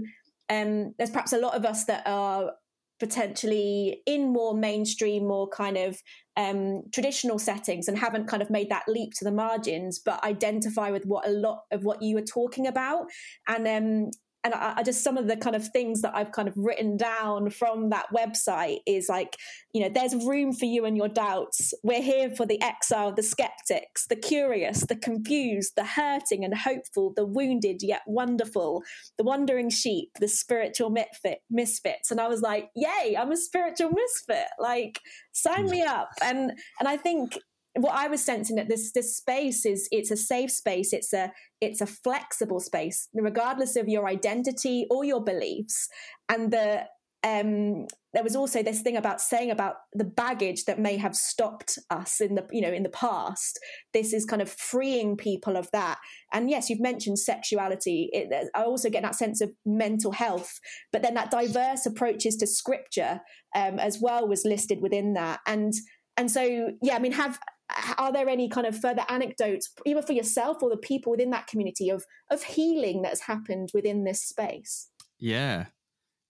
um, there's perhaps a lot of us that are potentially in more mainstream, more kind of um, traditional settings and haven't kind of made that leap to the margins, but identify with what a lot of what you were talking about. And um, and I, I, just some of the kind of things that I've kind of written down from that website is like, you know, there's room for you and your doubts. We're here for the exile, the skeptics, the curious, the confused, the hurting and hopeful, the wounded yet wonderful, the wandering sheep, the spiritual misfit, misfits. And I was like, yay, I'm a spiritual misfit. Like, sign me up. And and I think what I was sensing that this this space is it's a safe space. It's a it's a flexible space, regardless of your identity or your beliefs. And the um, there was also this thing about saying about the baggage that may have stopped us in the you know in the past. This is kind of freeing people of that. And yes, you've mentioned sexuality. It, I also get that sense of mental health, but then that diverse approaches to scripture um, as well was listed within that. And and so yeah, I mean, have are there any kind of further anecdotes either for yourself or the people within that community of of healing that's happened within this space yeah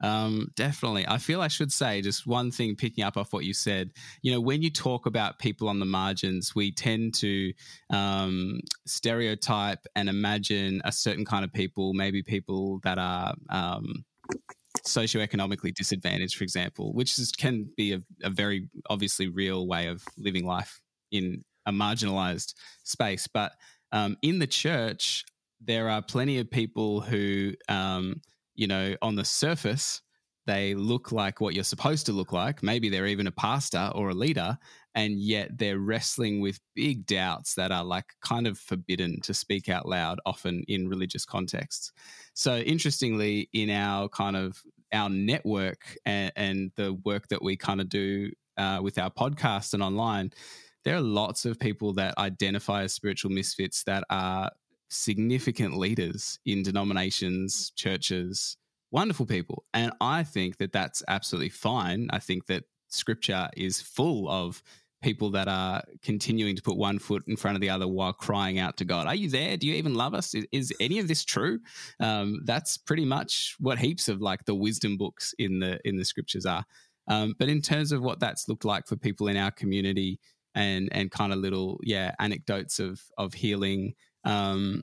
um, definitely. I feel I should say just one thing picking up off what you said. You know, when you talk about people on the margins, we tend to um, stereotype and imagine a certain kind of people, maybe people that are um, socioeconomically disadvantaged, for example, which is, can be a, a very obviously real way of living life in a marginalized space. But um, in the church, there are plenty of people who, um, you know, on the surface, they look like what you're supposed to look like. Maybe they're even a pastor or a leader, and yet they're wrestling with big doubts that are like kind of forbidden to speak out loud, often in religious contexts. So, interestingly, in our kind of our network and, and the work that we kind of do uh, with our podcast and online, there are lots of people that identify as spiritual misfits that are significant leaders in denominations, churches, wonderful people. And I think that that's absolutely fine. I think that scripture is full of people that are continuing to put one foot in front of the other while crying out to God, Are you there? Do you even love us? Is, is any of this true? Um, that's pretty much what heaps of like the wisdom books in the in the scriptures are. Um, but in terms of what that's looked like for people in our community and and kind of little yeah anecdotes of of healing, um,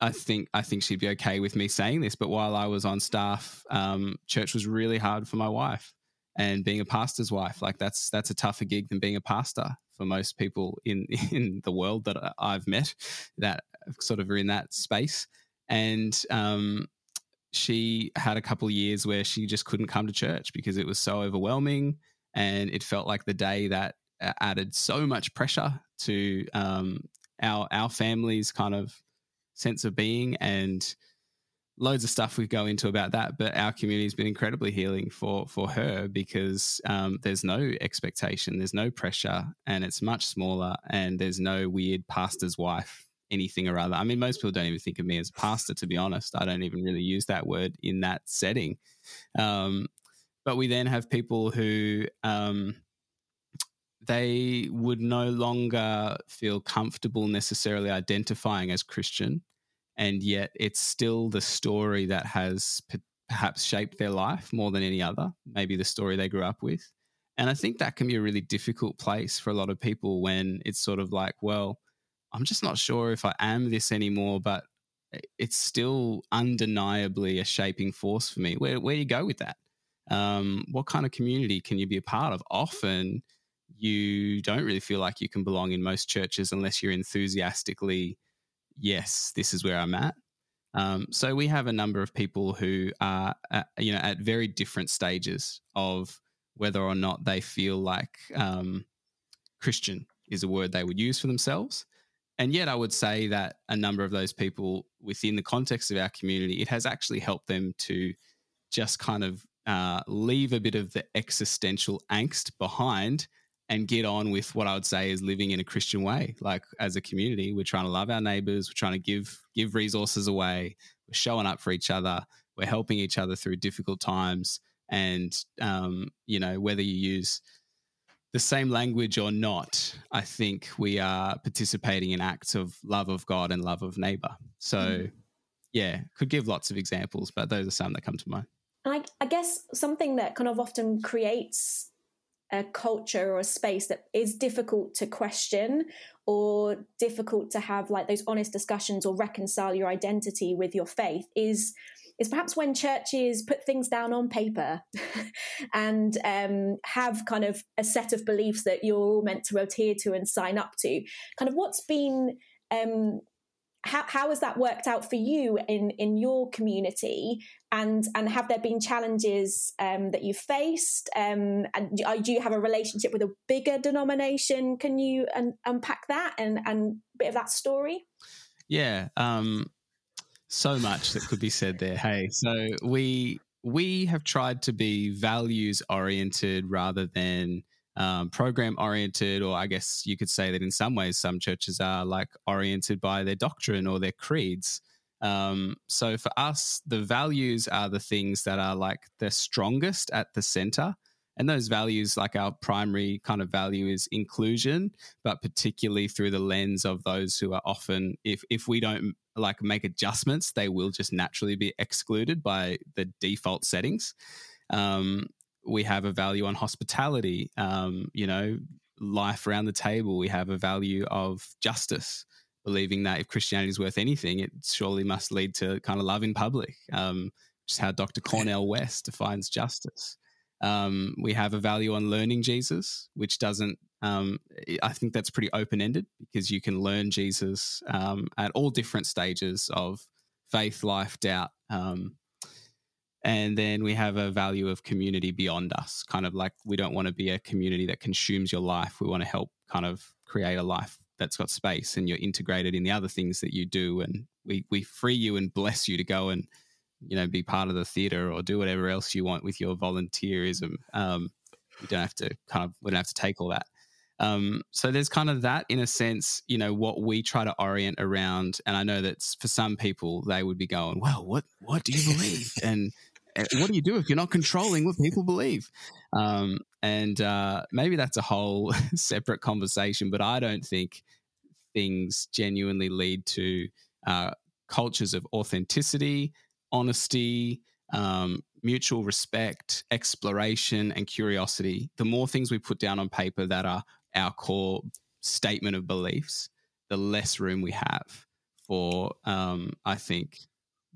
I think I think she'd be okay with me saying this. But while I was on staff, um, church was really hard for my wife and being a pastor's wife like that's that's a tougher gig than being a pastor for most people in (laughs) in the world that I've met that sort of are in that space and um, she had a couple of years where she just couldn't come to church because it was so overwhelming and it felt like the day that added so much pressure to um, our our family's kind of sense of being and loads of stuff we go into about that, but our community has been incredibly healing for for her because um, there's no expectation, there's no pressure, and it's much smaller, and there's no weird pastor's wife anything or other. I mean, most people don't even think of me as a pastor, to be honest. I don't even really use that word in that setting. Um, but we then have people who um, they would no longer feel comfortable necessarily identifying as Christian and yet it's still the story that has perhaps shaped their life more than any other, maybe the story they grew up with. And I think that can be a really difficult place for a lot of people when it's sort of like, well, I'm just not sure if I am this anymore, but it's still undeniably a shaping force for me. Where where do you go with that? Um, what kind of community can you be a part of? Often you don't really feel like you can belong in most churches unless you're enthusiastically yes, this is where I'm at. Um, so we have a number of people who are, at, you know, at very different stages of whether or not they feel like um, Christian is a word they would use for themselves. And yet, I would say that a number of those people within the context of our community, it has actually helped them to just kind of uh, leave a bit of the existential angst behind and get on with what I would say is living in a Christian way. Like as a community, we're trying to love our neighbors, we're trying to give give resources away, we're showing up for each other, we're helping each other through difficult times, and um, you know whether you use the same language or not, I think we are participating in acts of love of God and love of neighbor. So, mm. yeah, could give lots of examples, but those are some that come to mind. I, I guess something that kind of often creates a culture or a space that is difficult to question or difficult to have like those honest discussions or reconcile your identity with your faith is is perhaps when churches put things down on paper (laughs) and um, have kind of a set of beliefs that you're all meant to adhere to and sign up to. Kind of what's been um, how, how has that worked out for you in in your community and and have there been challenges um, that you faced? Um, and do you have a relationship with a bigger denomination? Can you un- unpack that and and a bit of that story? Yeah um, so much that could be said there. Hey so we we have tried to be values oriented rather than um, program oriented, or I guess you could say that in some ways, some churches are like oriented by their doctrine or their creeds. Um, so for us, the values are the things that are like the strongest at the center. And those values, like our primary kind of value is inclusion, but particularly through the lens of those who are often, if, if we don't like make adjustments, they will just naturally be excluded by the default settings. Um, we have a value on hospitality, um, you know, life around the table. We have a value of justice, believing that if Christianity is worth anything, it surely must lead to kind of love in public, um, which is how Dr. Cornel West defines justice. Um, we have a value on learning Jesus, which doesn't, um, I think that's pretty open ended because you can learn Jesus um, at all different stages of faith, life, doubt. Um, And then we have a value of community beyond us, kind of like we don't want to be a community that consumes your life. We want to help kind of create a life that's got space and you're integrated in the other things that you do. And we, we free you and bless you to go and, you know, be part of the theater or do whatever else you want with your volunteerism. Um, you don't have to kind of, we don't have to take all that. Um, so there's kind of that in a sense, you know, what we try to orient around. And I know that for some people, they would be going, well, what, what do you believe? (laughs) and eh, what do you do if you're not controlling what people believe? Um, and uh, maybe that's a whole (laughs) separate conversation, but I don't think things genuinely lead to uh, cultures of authenticity, honesty, um, mutual respect, exploration, and curiosity. The more things we put down on paper that are our core statement of beliefs, the less room we have for, um, I think,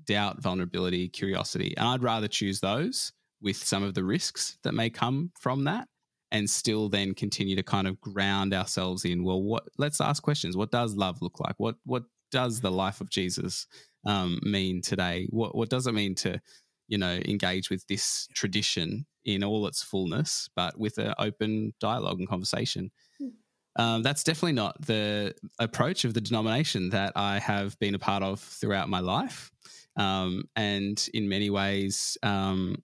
doubt, vulnerability, curiosity. And I'd rather choose those with some of the risks that may come from that and still then continue to kind of ground ourselves in well what let's ask questions. What does love look like? What what does the life of jesus um, mean today? What what does it mean to you know engage with this tradition in all its fullness but with an open dialogue and conversation? Hmm. um, that's definitely not the approach of the denomination that i have been a part of throughout my life. Um, and in many ways um,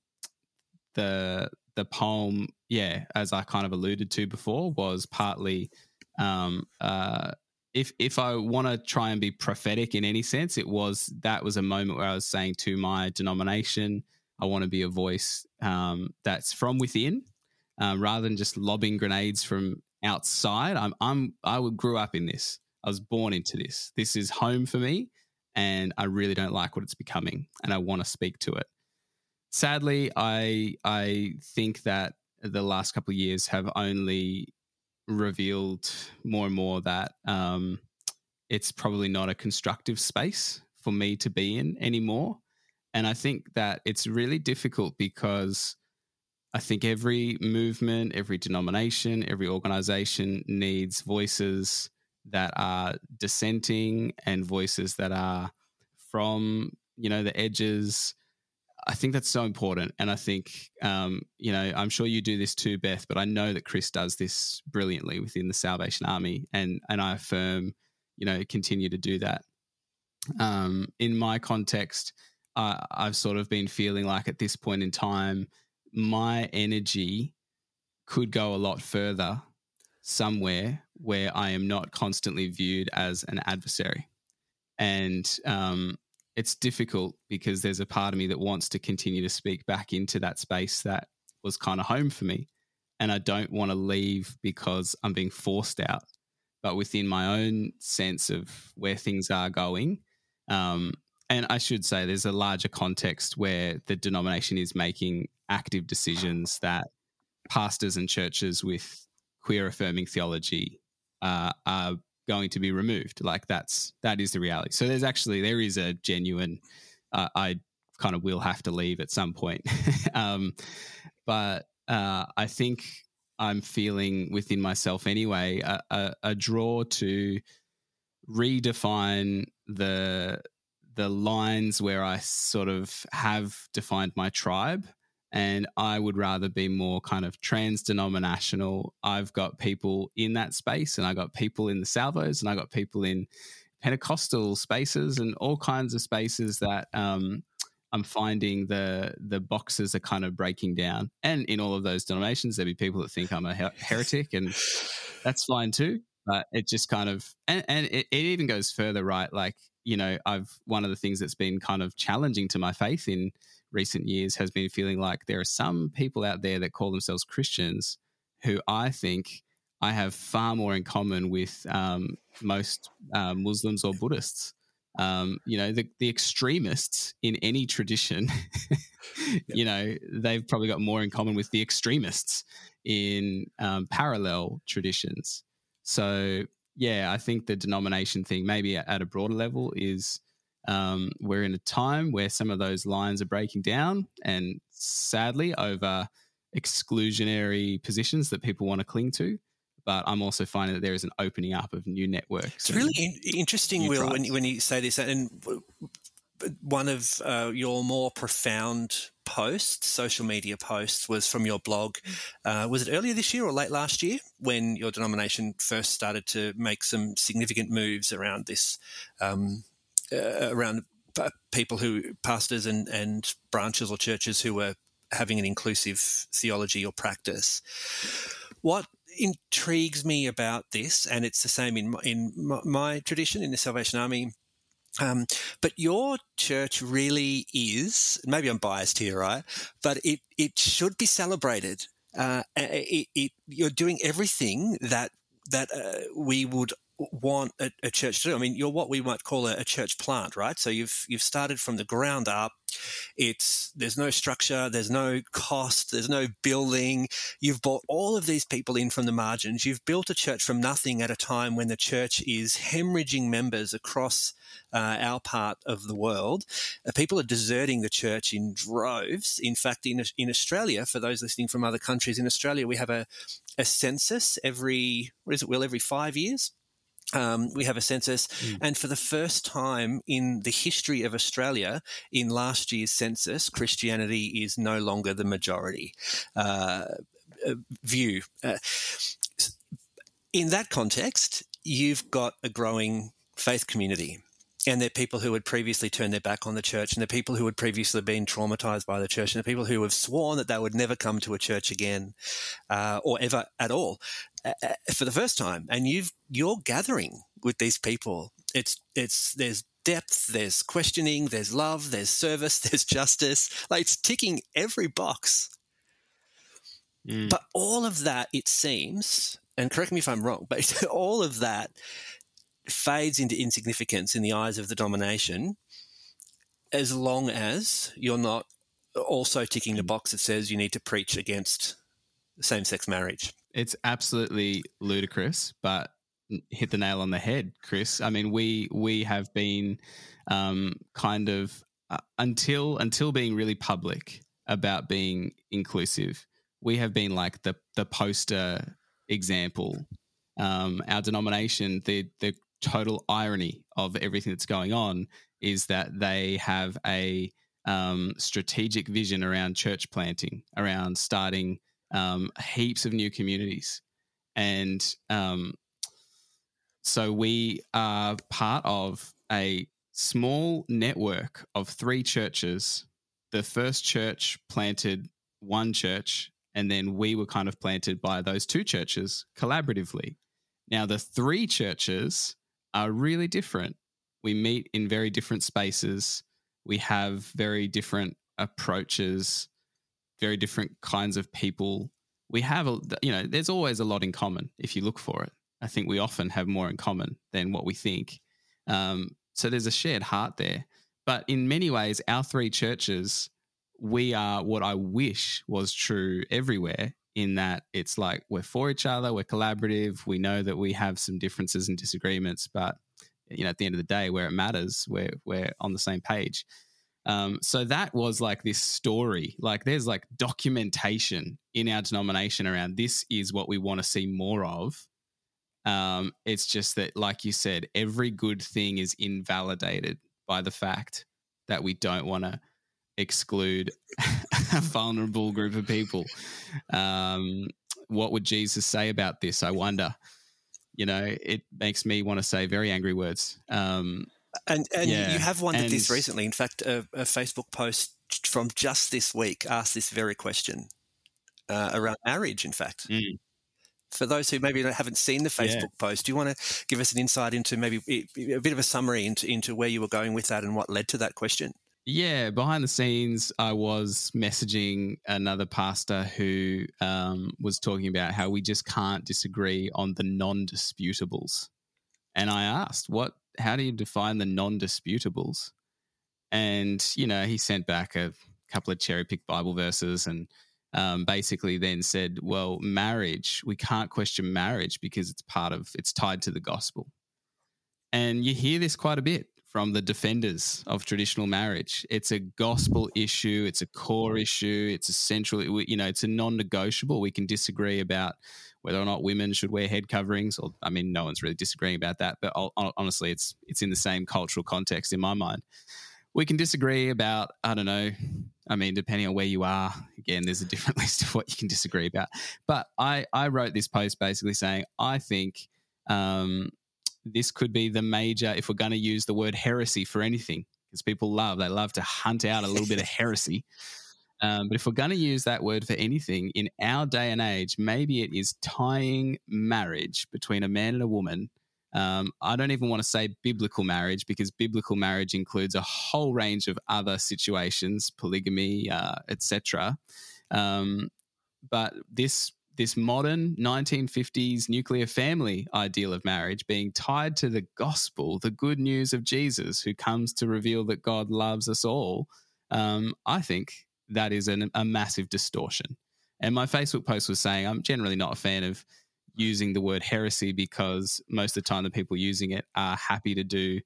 the the poem, yeah, as I kind of alluded to before, was partly um, uh, if if I want to try and be prophetic in any sense, it was that was a moment where I was saying to my denomination, I want to be a voice um, that's from within, um, rather than just lobbing grenades from outside. I'm I'm I grew up in this. I was born into this. This is home for me, and I really don't like what it's becoming, and I want to speak to it sadly, I I think that the last couple of years have only revealed more and more that um, it's probably not a constructive space for me to be in anymore. And I think that it's really difficult because I think every movement, every denomination, every organization needs voices that are dissenting and voices that are from, you know, the edges I think that's so important. And I think, um, you know, I'm sure you do this too, Beth, but I know that Chris does this brilliantly within the Salvation Army. And, and I affirm, you know, continue to do that. Um, in my context, uh, I've sort of been feeling like at this point in time, my energy could go a lot further somewhere where I am not constantly viewed as an adversary. And um, it's difficult because there's a part of me that wants to continue to speak back into that space that was kind of home for me. And I don't want to leave because I'm being forced out. But within my own sense of where things are going, um, and I should say there's a larger context where the denomination is making active decisions that pastors and churches with queer affirming theology uh, are going to be removed. Like that's that is the reality. So there's actually there is a genuine. Uh, I kind of will have to leave at some point, (laughs) um, but uh, I think I'm feeling within myself anyway a, a, a draw to redefine the the lines where I sort of have defined my tribe and I would rather be more kind of trans denominational. I've got people in that space, and I got people in the salvos, and I got people in Pentecostal spaces, and all kinds of spaces that um, I'm finding the the boxes are kind of breaking down. And in all of those denominations, there'll be people that think I'm a her- heretic, and that's fine too. But it just kind of and, and it, it even goes further, right? Like you know, I've one of the things that's been kind of challenging to my faith in recent years has been feeling like there are some people out there that call themselves Christians who I think I have far more in common with um, most uh, Muslims or Buddhists. Um, you know, the, the extremists in any tradition, (laughs) you know, they've probably got more in common with the extremists in um, parallel traditions. So, yeah, I think the denomination thing, maybe at a broader level, is um, we're in a time where some of those lines are breaking down, and sadly, over exclusionary positions that people want to cling to. But I'm also finding that there is an opening up of new networks. It's really in- interesting, Will, when you, when you say this. And one of uh, your more profound post, social media post, was from your blog. Uh, was it earlier this year or late last year when your denomination first started to make some significant moves around this, um, uh, around people who, pastors and, and branches or churches who were having an inclusive theology or practice? What intrigues me about this, and it's the same in my, in my tradition in the Salvation Army um, but your church really is, maybe I'm biased here, right? But it, it should be celebrated. Uh, it, it, you're doing everything that that uh, we would want a, a, church to do. I mean, you're what we might call a, a, church plant, right? So you've you've started from the ground up. It's there's no structure, there's no cost, there's no building. You've brought all of these people in from the margins. You've built a church from nothing at a time when the church is hemorrhaging members across uh, our part of the world. Uh, people are deserting the church in droves. In fact, in in Australia, for those listening from other countries, in Australia we have a a census every what is it? Will every five years um, we have a census, mm. and for the first time in the history of Australia, in last year's census, Christianity is no longer the majority uh, uh view. Uh, in that context, you've got a growing faith community. And they're people who had previously turned their back on the church, and they're people who had previously been traumatized by the church, and the people who have sworn that they would never come to a church again uh, or ever at all for the first time, and you've you're gathering with these people. It's it's there's depth, there's questioning, there's love, there's service, (laughs) there's justice. Like it's ticking every box. Mm. But all of that, it seems, and correct me if I'm wrong, but (laughs) all of that fades into insignificance in the eyes of the domination as long as you're not also ticking the box that says you need to preach against same sex marriage. It's absolutely ludicrous, but hit the nail on the head, Chris. I mean, we we have been um, kind of uh, until until being really public about being inclusive. We have been like the the poster example. Um, our denomination, the the total irony of everything that's going on is that they have a um, strategic vision around church planting, around starting um, heaps of new communities. And um, so we are part of a small network of three churches. The first church planted one church, and then we were kind of planted by those two churches collaboratively. Now, the three churches are really different. We meet in very different spaces. We have very different approaches very different kinds of people. We have, a, you know, there's always a lot in common if you look for it. I think we often have more in common than what we think. Um, so there's a shared heart there. But in many ways, our three churches, we are what I wish was true everywhere in that it's like we're for each other, we're collaborative, we know that we have some differences and disagreements, but you know, at the end of the day, where it matters, we're we're on the same page. Um, so that was like this story. Like there's like documentation in our denomination around this is what we want to see more of. Um, it's just that, like you said, every good thing is invalidated by the fact that we don't want to exclude (laughs) a vulnerable group of people. Um, what would Jesus say about this? I wonder. You know, it makes me want to say very angry words. Um, and and yeah. you have wondered and this recently. In fact, a, a, Facebook post from just this week asked this very question uh, around marriage. In fact, mm. for those who maybe haven't seen the Facebook yeah. post, do you want to give us an insight into maybe a bit of a summary into into where you were going with that and what led to that question? Yeah, behind the scenes, I was messaging another pastor who um, was talking about how we just can't disagree on the non disputables. And I asked, what how do you define the non-disputables? And you know, he sent back a couple of cherry-picked Bible verses and um, basically then said, "Well, marriage, we can't question marriage because it's part of it's tied to the gospel." And you hear this quite a bit from the defenders of traditional marriage. It's a gospel issue. It's a core issue. It's a central. You know, it's a non-negotiable. We can disagree about whether or not women should wear head coverings. Or I mean, no one's really disagreeing about that. But honestly, it's it's in the same cultural context in my mind. we can disagree about, I don't know, I mean, depending on where you are, again, there's a different (laughs) list of what you can disagree about. But I, I wrote this post basically saying, I think um, this could be the major, if we're going to use the word heresy for anything, because people love, they love to hunt out a little bit of (laughs) heresy. Um, but if we're going to use that word for anything in our day and age, maybe it is tying marriage between a man and a woman. Um, I don't even want to say biblical marriage because biblical marriage includes a whole range of other situations, polygamy, uh, etc. Um, but this this modern 1950s nuclear family ideal of marriage being tied to the gospel, the good news of Jesus, who comes to reveal that God loves us all, um, I think that is an, a massive distortion. And my Facebook post was saying I'm generally not a fan of using the word heresy because most of the time the people using it are happy to do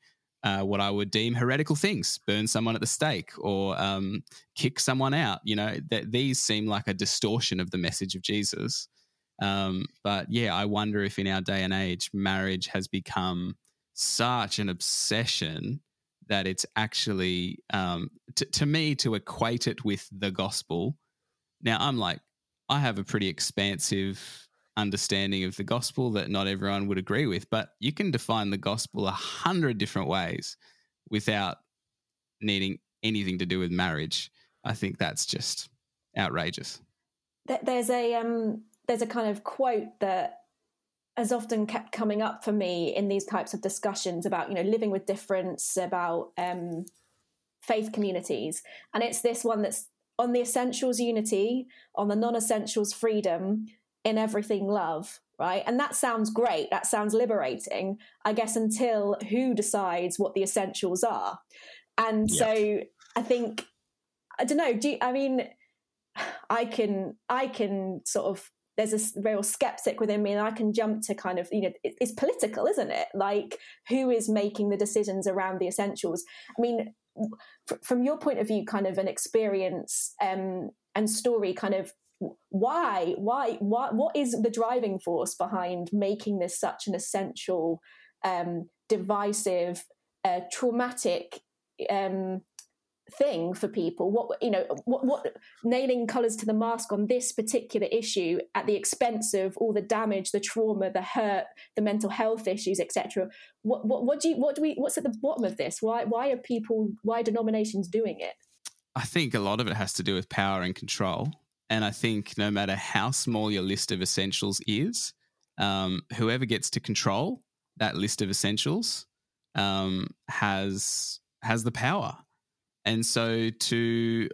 uh, what I would deem heretical things, burn someone at the stake or um, kick someone out. You know, that these seem like a distortion of the message of Jesus. Um, but yeah, I wonder if in our day and age, marriage has become such an obsession that it's actually, um, t- to me, to equate it with the gospel. Now, I'm like, I have a pretty expansive understanding of the gospel that not everyone would agree with, but you can define the gospel a hundred different ways without needing anything to do with marriage. I think that's just outrageous. There's a um, there's a kind of quote that has often kept coming up for me in these types of discussions about you know living with difference, about um, faith communities, and it's this one that's on the essentials unity, on the non-essentials freedom, in everything love right? And that sounds great. That sounds liberating i guess until who decides what the essentials are. And so i think i don't know do you, i mean i can i can sort of there's a real skeptic within me and i can jump to kind of you know it, it's political isn't it? Like who is making the decisions around the essentials? I mean from your point of view kind of an experience um, and story kind of why why why what is the driving force behind making this such an essential um, divisive uh, traumatic um, thing for people? What you know what, what nailing colors to the mask on this particular issue at the expense of all the damage the trauma the hurt the mental health issues etc what, what what do you what do we what's at the bottom of this? Why why are people why denominations doing it? I think a lot of it has to do with power and control. And I think no matter how small your list of essentials is, um, whoever gets to control that list of essentials um, has has the power. And so to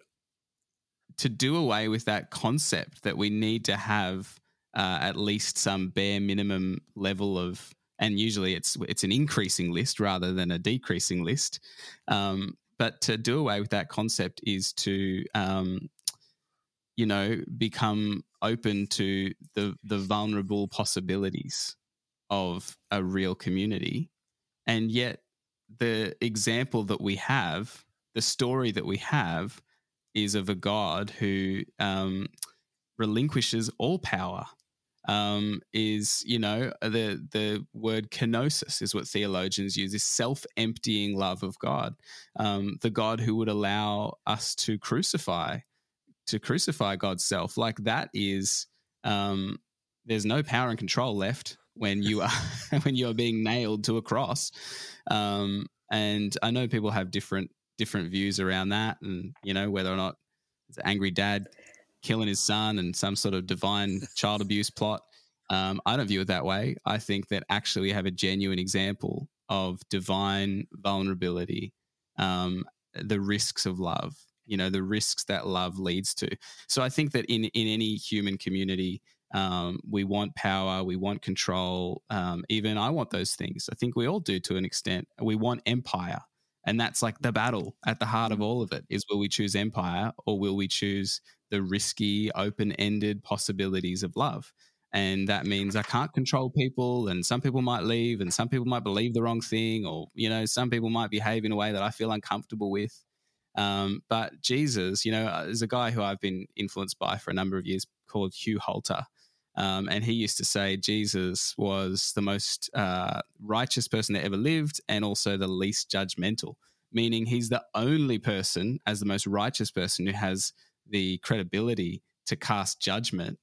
to do away with that concept that we need to have uh, at least some bare minimum level of, and usually it's it's an increasing list rather than a decreasing list. Um, but to do away with that concept is to um, you know, become open to the the vulnerable possibilities of a real community. And yet the example that we have, the story that we have is of a God who um, relinquishes all power. Um, is you know the the word kenosis is what theologians use is self emptying love of God, um, the God who would allow us to crucify to crucify God's self. Like that is um, there's no power and control left when you are (laughs) when you are being nailed to a cross. Um, and I know people have different different views around that, and you know whether or not it's an angry dad killing his son and some sort of divine child abuse plot. Um, I don't view it that way. I think that actually we have a genuine example of divine vulnerability, um, the risks of love, you know the risks that love leads to so i think that in in any human community um, we want power we want control um, even i want those things i think we all do to an extent we want empire and that's like the battle at the heart of all of it is will we choose empire or will we choose the risky open-ended possibilities of love? And that means i can't control people and some people might leave and some people might believe the wrong thing or you know some people might behave in a way that i feel uncomfortable with. Um, but Jesus, you know, uh, there's a guy who I've been influenced by for a number of years called Hugh Halter. Um, and he used to say Jesus was the most uh, righteous person that ever lived and also the least judgmental, meaning he's the only person, as the most righteous person, who has the credibility to cast judgment.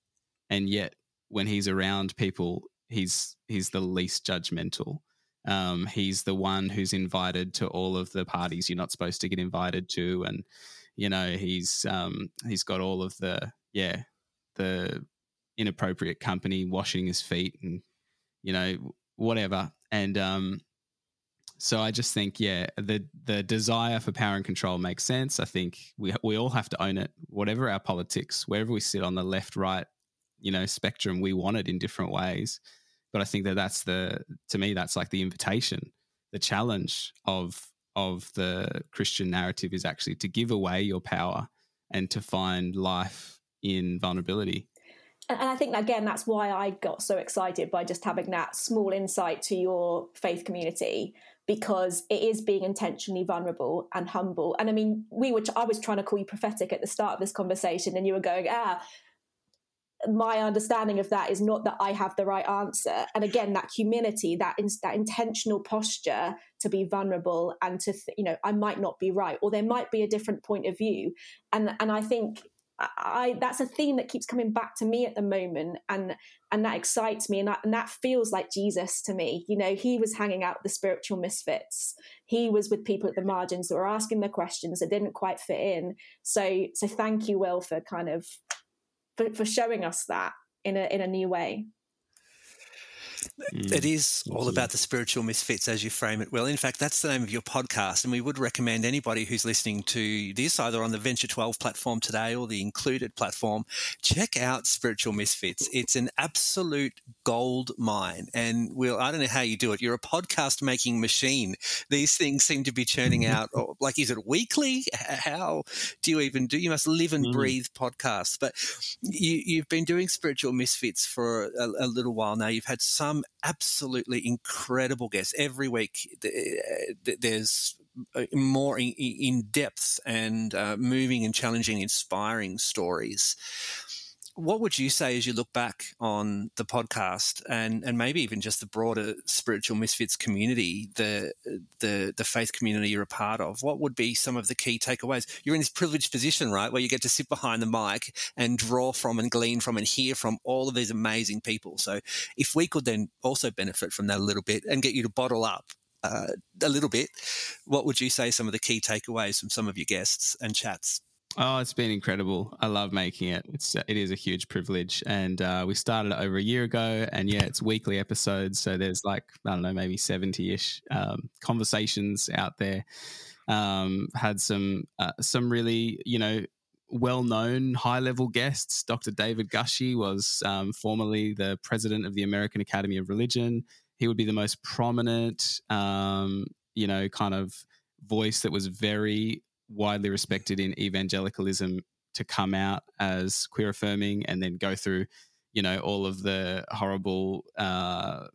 And yet, when he's around people, he's he's the least judgmental. Um, he's the one who's invited to all of the parties you're not supposed to get invited to, and you know he's um, he's got all of the yeah the inappropriate company washing his feet and you know whatever and um so I just think, yeah, the the desire for power and control makes sense. I think we we all have to own it, whatever our politics, wherever we sit on the left, right, you know, spectrum, we want it in different ways. But I think that that's the to me that's like the invitation, the challenge of of the Christian narrative is actually to give away your power and to find life in vulnerability and I think again that's why I got so excited by just having that small insight to your faith community because it is being intentionally vulnerable and humble. And I mean, we were I was trying to call you prophetic at the start of this conversation, and you were going, ah. My understanding of that is not that I have the right answer, and again, that humility, that in, that intentional posture to be vulnerable and to th- you know, I might not be right, or there might be a different point of view, and and I think I, that's a theme that keeps coming back to me at the moment, and and that excites me, and that, and that feels like Jesus to me. You know, he was hanging out with the spiritual misfits. He was with people at the margins that were asking the questions that didn't quite fit in. So, so thank you, Will, for kind of for, for showing us that in a in a new way. Mm. It is all about the spiritual misfits as you frame it well. In fact, that's the name of your podcast. And we would recommend anybody who's listening to this, either on the Venture 12 platform today or the included platform, check out Spiritual Misfits. It's an absolute gold mine. And Will, I don't know how you do it. You're a podcast making machine. These things seem to be churning (laughs) out. like, is it weekly? How do you even do? You must live and mm. breathe podcasts. But you, have been doing Spiritual Misfits for a, a little while now. You've had some absolutely incredible guests every week. There's uh, more in depth and uh, moving and challenging, inspiring stories what would you say as you look back on the podcast and and maybe even just the broader spiritual misfits community the the the faith community you're a part of what would be some of the key takeaways? You're in this privileged position right where you get to sit behind the mic and draw from and glean from and hear from all of these amazing people. So if we could then also benefit from that a little bit and get you to bottle up uh, a little bit what would you say some of the key takeaways from some of your guests and chats Oh, it's been incredible. I love making it. It's it is a huge privilege, and uh, we started it over a year ago, and yeah, it's weekly episodes. So there's like I don't know, maybe seventy ish um, conversations out there. Um, had some uh, some really you know well known high level guests. Dr. David Gushee was um, formerly the president of the American Academy of Religion. He would be the most prominent, um, you know, kind of voice that was very widely respected in evangelicalism to come out as queer affirming and then go through, you know, all of the horrible uh,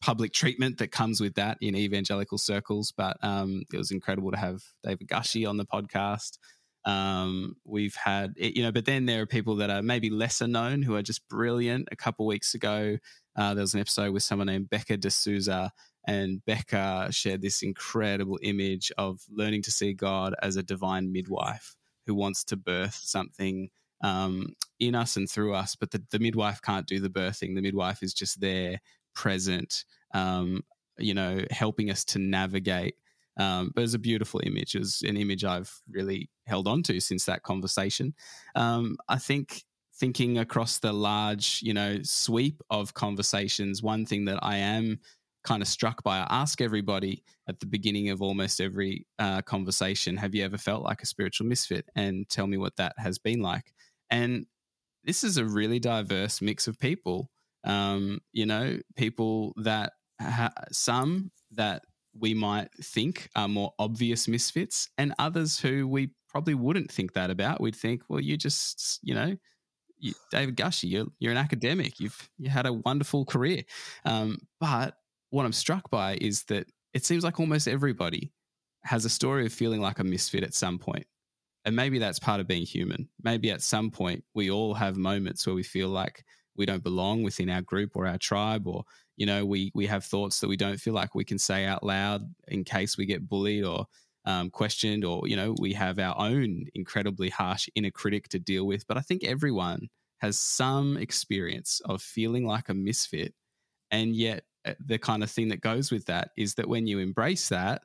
public treatment that comes with that in evangelical circles. But um, it was incredible to have David Gushee on the podcast. Um, we've had, you know, but then there are people that are maybe lesser known who are just brilliant. A couple weeks ago, uh, there was an episode with someone named Becca D'Souza and Becca shared this incredible image of learning to see God as a divine midwife who wants to birth something um, in us and through us. But the, the, midwife can't do the birthing. The midwife is just there, present, um, you know, helping us to navigate. Um, but it's a beautiful image. It was an image I've really held on to since that conversation. Um, I think thinking across the large, you know, sweep of conversations, one thing that I am kind of struck by. I ask everybody at the beginning of almost every uh, conversation, have you ever felt like a spiritual misfit? And tell me what that has been like. And this is a really diverse mix of people. Um, you know, people that ha- some that we might think are more obvious misfits, and others who we probably wouldn't think that about. We'd think, well, you just, you know, David Gushee, you're, you're an academic. You've you had a wonderful career, um, but what I'm struck by is that it seems like almost everybody has a story of feeling like a misfit at some point. And maybe that's part of being human. Maybe at some point we all have moments where we feel like we don't belong within our group or our tribe or you know we we have thoughts that we don't feel like we can say out loud in case we get bullied or um, questioned, or you know, we have our own incredibly harsh inner critic to deal with. But I think everyone has some experience of feeling like a misfit, and yet the kind of thing that goes with that is that when you embrace that,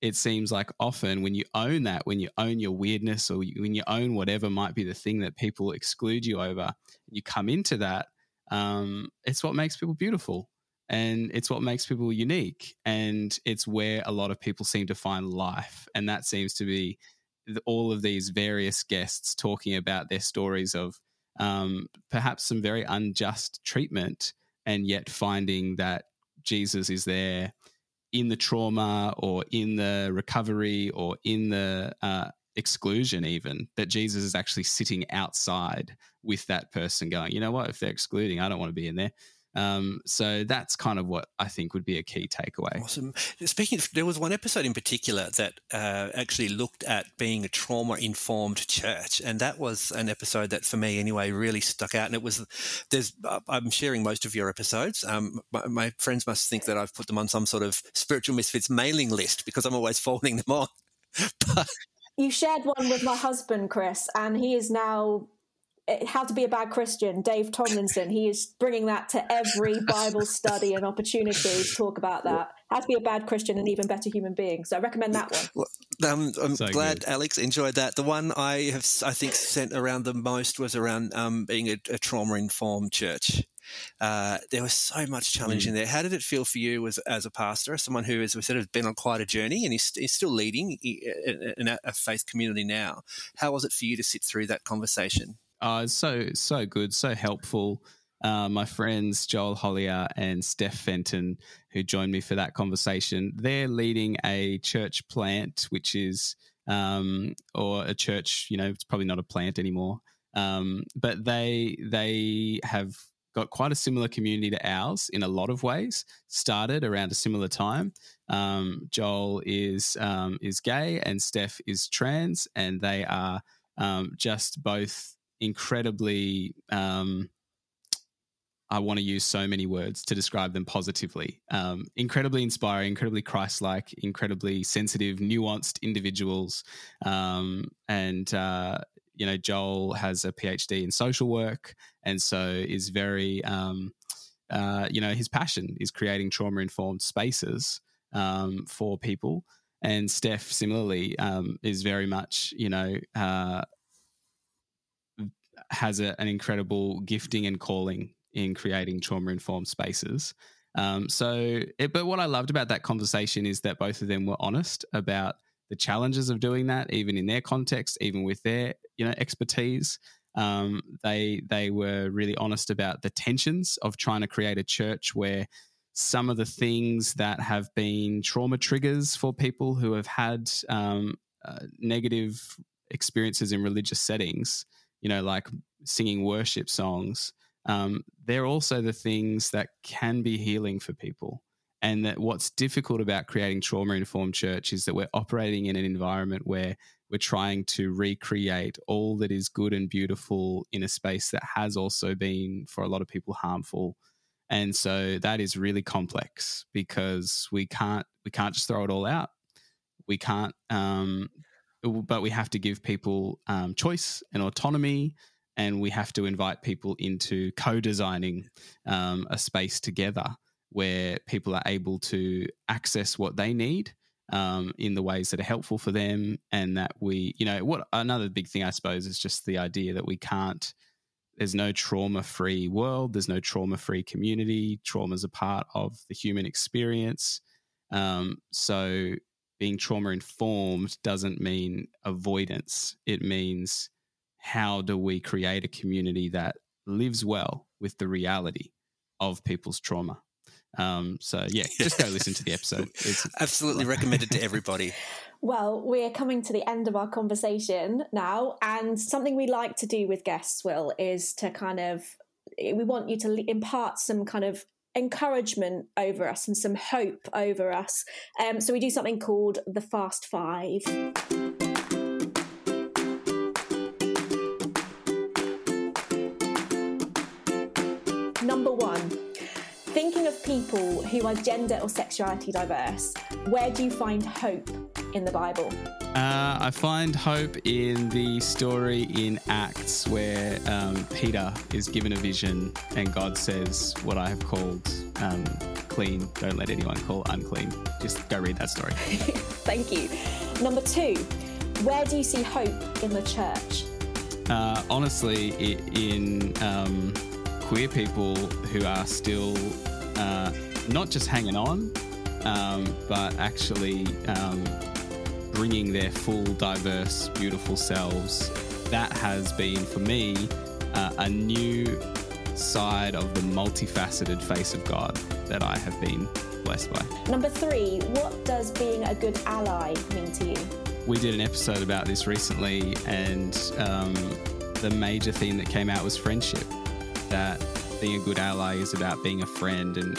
it seems like often when you own that, when you own your weirdness or when you own whatever might be the thing that people exclude you over, you come into that, um, it's what makes people beautiful and it's what makes people unique and it's where a lot of people seem to find life. And that seems to be all of these various guests talking about their stories of um, perhaps some very unjust treatment and yet finding that jesus is there in the trauma or in the recovery or in the uh, exclusion even that jesus is actually sitting outside with that person going you know what? If they're excluding i don't want to be in there um, so that's kind of what I think would be a key takeaway. Awesome. Speaking, of, there was one episode in particular that uh, actually looked at being a trauma-informed church, and that was an episode that, for me anyway, really stuck out. And it was there's I'm sharing most of your episodes. Um, my, my friends must think that I've put them on some sort of spiritual misfits mailing list because I'm always (laughs) forwarding them on. but, you shared one with my husband, Chris, and he is now how to be a bad Christian, Dave Tomlinson. He is bringing that to every Bible study and opportunity to talk about that. How to be a bad Christian and even better human being. So I recommend that one. Well, um, I'm so glad good. Alex enjoyed that. The one I have, I think, sent around the most was around um, being a, a trauma informed church. Uh, there was so much challenge mm. in there. How did it feel for you as, as a pastor, someone who, as we said, has been on quite a journey and is, is still leading in a, a faith community now? How was it for you to sit through that conversation? It's so so good, so helpful. Uh, my friends Joel Hollier and Steph Fenton, who joined me for that conversation, they're leading a church plant, which is um, or a church. You know, it's probably not a plant anymore, um, but they they have got quite a similar community to ours in a lot of ways. Started around a similar time. Um, Joel is um, is gay and Steph is trans, and they are um, just both incredibly um, I want to use so many words to describe them positively. Um, incredibly inspiring, incredibly Christ like, incredibly sensitive, nuanced individuals. Um, and, uh, you know, Joel has a PhD in social work and so is very, um, uh, you know, his passion is creating trauma informed spaces um, for people. And Steph, similarly, um, is very much, you know, uh, has a, an incredible gifting and calling in creating trauma informed spaces. Um, so, it, but what I loved about that conversation is that both of them were honest about the challenges of doing that, even in their context, even with their you know expertise. Um, they they were really honest about the tensions of trying to create a church where some of the things that have been trauma triggers for people who have had um, uh, negative experiences in religious settings you know, like singing worship songs, um, they're also the things that can be healing for people. And that what's difficult about creating trauma informed church is that we're operating in an environment where we're trying to recreate all that is good and beautiful in a space that has also been, for a lot of people, harmful. And so that is really complex because we can't we can't just throw it all out. We can't um, but we have to give people um, choice and autonomy and we have to invite people into co-designing um, a space together where people are able to access what they need um, in the ways that are helpful for them and that we you know what another big thing i suppose is just the idea that we can't there's no trauma free world there's no trauma free community trauma is a part of the human experience. Um, so being trauma informed doesn't mean avoidance. It means how do we create a community that lives well with the reality of people's trauma. Um, so yeah, just go listen to the episode. (laughs) It's absolutely recommended to (laughs) everybody. Well, we're coming to the end of our conversation now, and something we like to do with guests, Will, is to kind of we want you to impart some kind of encouragement over us and some hope over us. Um, so we do something called the Fast Five. Number one, thinking of people who are gender or sexuality diverse, where do you find hope in the Bible? Uh, I find hope in the story in Acts where um, Peter is given a vision and God says, What I have called um, clean, don't let anyone call unclean. Just go read that story. (laughs) Thank you. Number two, where do you see hope in the church? Uh, honestly, in um, queer people who are still uh, not just hanging on, um, but actually um, bringing their full, diverse, beautiful selves. That has been, for me, uh, a new side of the multifaceted face of God that I have been blessed by. Number three, what does being a good ally mean to you? We did an episode about this recently, and um, the major theme that came out was friendship. That being a good ally is about being a friend, and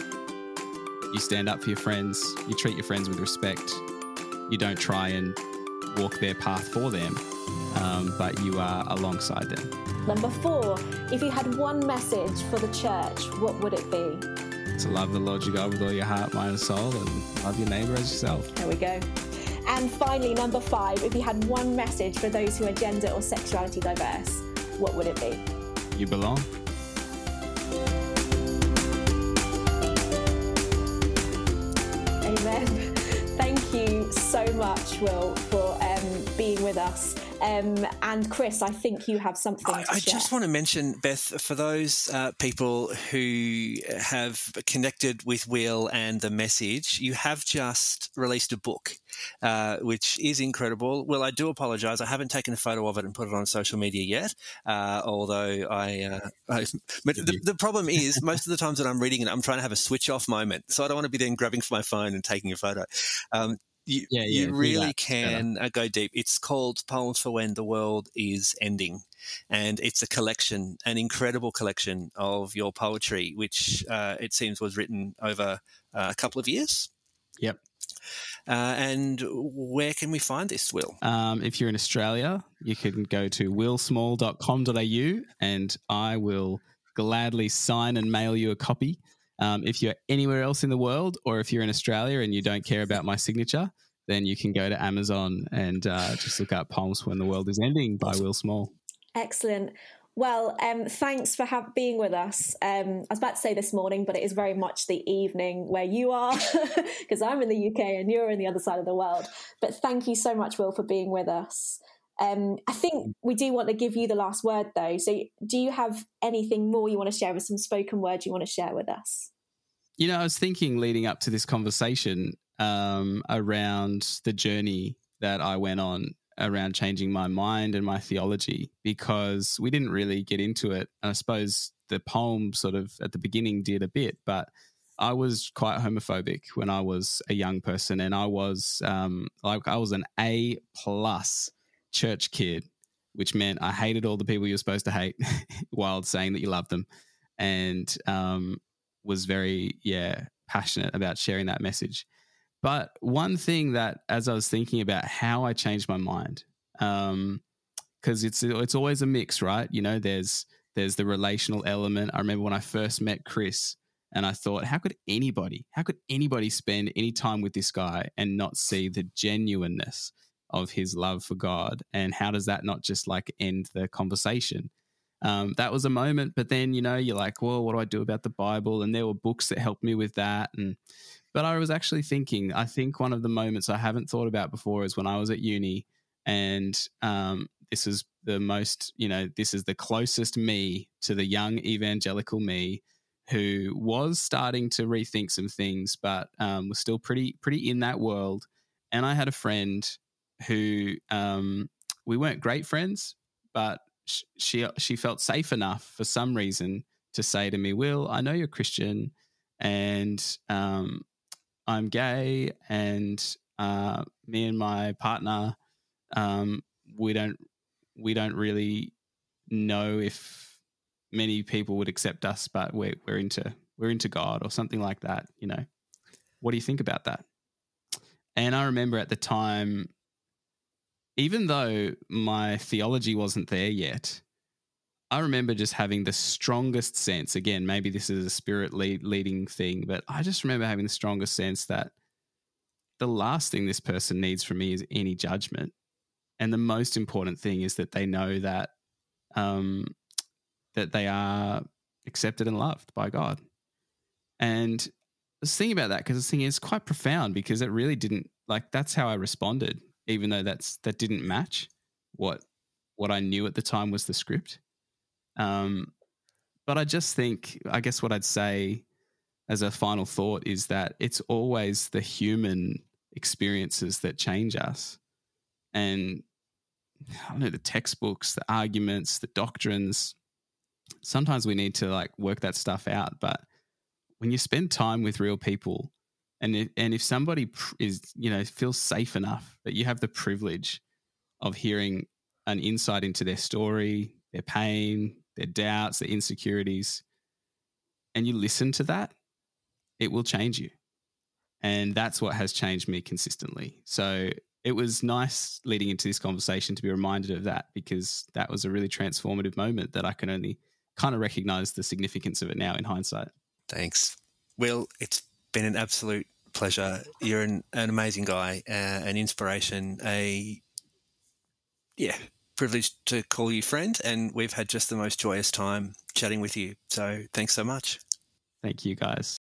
you stand up for your friends, you treat your friends with respect, you don't try and walk their path for them, um, but you are alongside them. Number four, if you had one message for the church, what would it be? To love the Lord your God with all your heart, mind, and soul, and love your neighbor as yourself. There we go. And finally, number five, if you had one message for those who are gender or sexuality diverse, what would it be? You belong. So much, Will, for um, being with us. Um, and Chris, I think you have something I, I just want to mention, Beth, for those uh, people who have connected with Will and the message, you have just released a book, uh, which is incredible. Will, I do apologize. I haven't taken a photo of it and put it on social media yet, uh, although I. uh, (laughs) I but the, the problem is, (laughs) most of the times that I'm reading it, I'm trying to have a switch off moment. So I don't want to be then grabbing for my phone and taking a photo. Um, you, Yeah, yeah, you really can uh, go deep. It's called Poems for When the World is Ending. And it's a collection, an incredible collection of your poetry, which uh, it seems was written over uh, a couple of years. Yep. Uh, and where can we find this, Will? Um, if you're in Australia, you can go to willsmall.com.au and I will gladly sign and mail you a copy. Um, if you're anywhere else in the world, or if you're in Australia and you don't care about my signature, then you can go to Amazon and uh, just look up Poems When the World is Ending by Will Small. Excellent. Well, um, thanks for being with us. Um, I was about to say this morning, but it is very much the evening where you are, (laughs) because I'm in the UK and you're in the other side of the world. But thank you so much, Will, for being with us. Um, I think we do want to give you the last word, though. So, do you have anything more you want to share with some spoken word you want to share with us? You know, I was thinking leading up to this conversation um, around the journey that I went on around changing my mind and my theology because we didn't really get into it. And I suppose the poem sort of at the beginning did a bit, but I was quite homophobic when I was a young person, and I was um, like I was an A plus church kid, which meant I hated all the people you're supposed to hate (laughs) while saying that you love them, and um, was very yeah passionate about sharing that message. But one thing that, as I was thinking about how I changed my mind, because it's it's always a mix, right? You know, there's there's the relational element. I remember when I first met Chris, and I thought, how could anybody, how could anybody spend any time with this guy and not see the genuineness of his love for God? And how does that not just like end the conversation? Um, that was a moment, but then you know you're like, well, what do I do about the Bible? And there were books that helped me with that, and but I was actually thinking, I think one of the moments I haven't thought about before is when I was at uni, and um, this is the most, you know, this is the closest me to the young evangelical me who was starting to rethink some things, but um, was still pretty pretty in that world. And I had a friend who um, we weren't great friends, but sh- she she felt safe enough for some reason to say to me, "Will, I know you're Christian, and um, I'm gay, and uh, me and my partner, um, we don't we don't really know if many people would accept us, but we're we're into we're into God or something like that. You know, what do you think about that? And I remember at the time, even though my theology wasn't there yet, I remember just having the strongest sense. Again, maybe this is a spirit lead, leading thing, but I just remember having the strongest sense that the last thing this person needs from me is any judgment, and the most important thing is that they know that um, that they are accepted and loved by God. And I was thinking about that because I thing is quite profound because it really didn't like that's how I responded, even though that's that didn't match what what I knew at the time was the script. Um, but I just think, I guess what I'd say as a final thought is that it's always the human experiences that change us. And I don't know the textbooks, the arguments, the doctrines, sometimes we need to like work that stuff out. But when you spend time with real people, and if, and if somebody is, you know, feels safe enough that you have the privilege of hearing an insight into their story, their pain, their doubts, their insecurities, and you listen to that, it will change you. And that's what has changed me consistently. So it was nice leading into this conversation to be reminded of that because that was a really transformative moment that I can only kind of recognize the significance of it now in hindsight. Thanks. Will, it's been an absolute pleasure. You're an, an amazing guy, uh, an inspiration, a yeah, privileged to call you friend, and we've had just the most joyous time chatting with you. So thanks so much. Thank you, guys.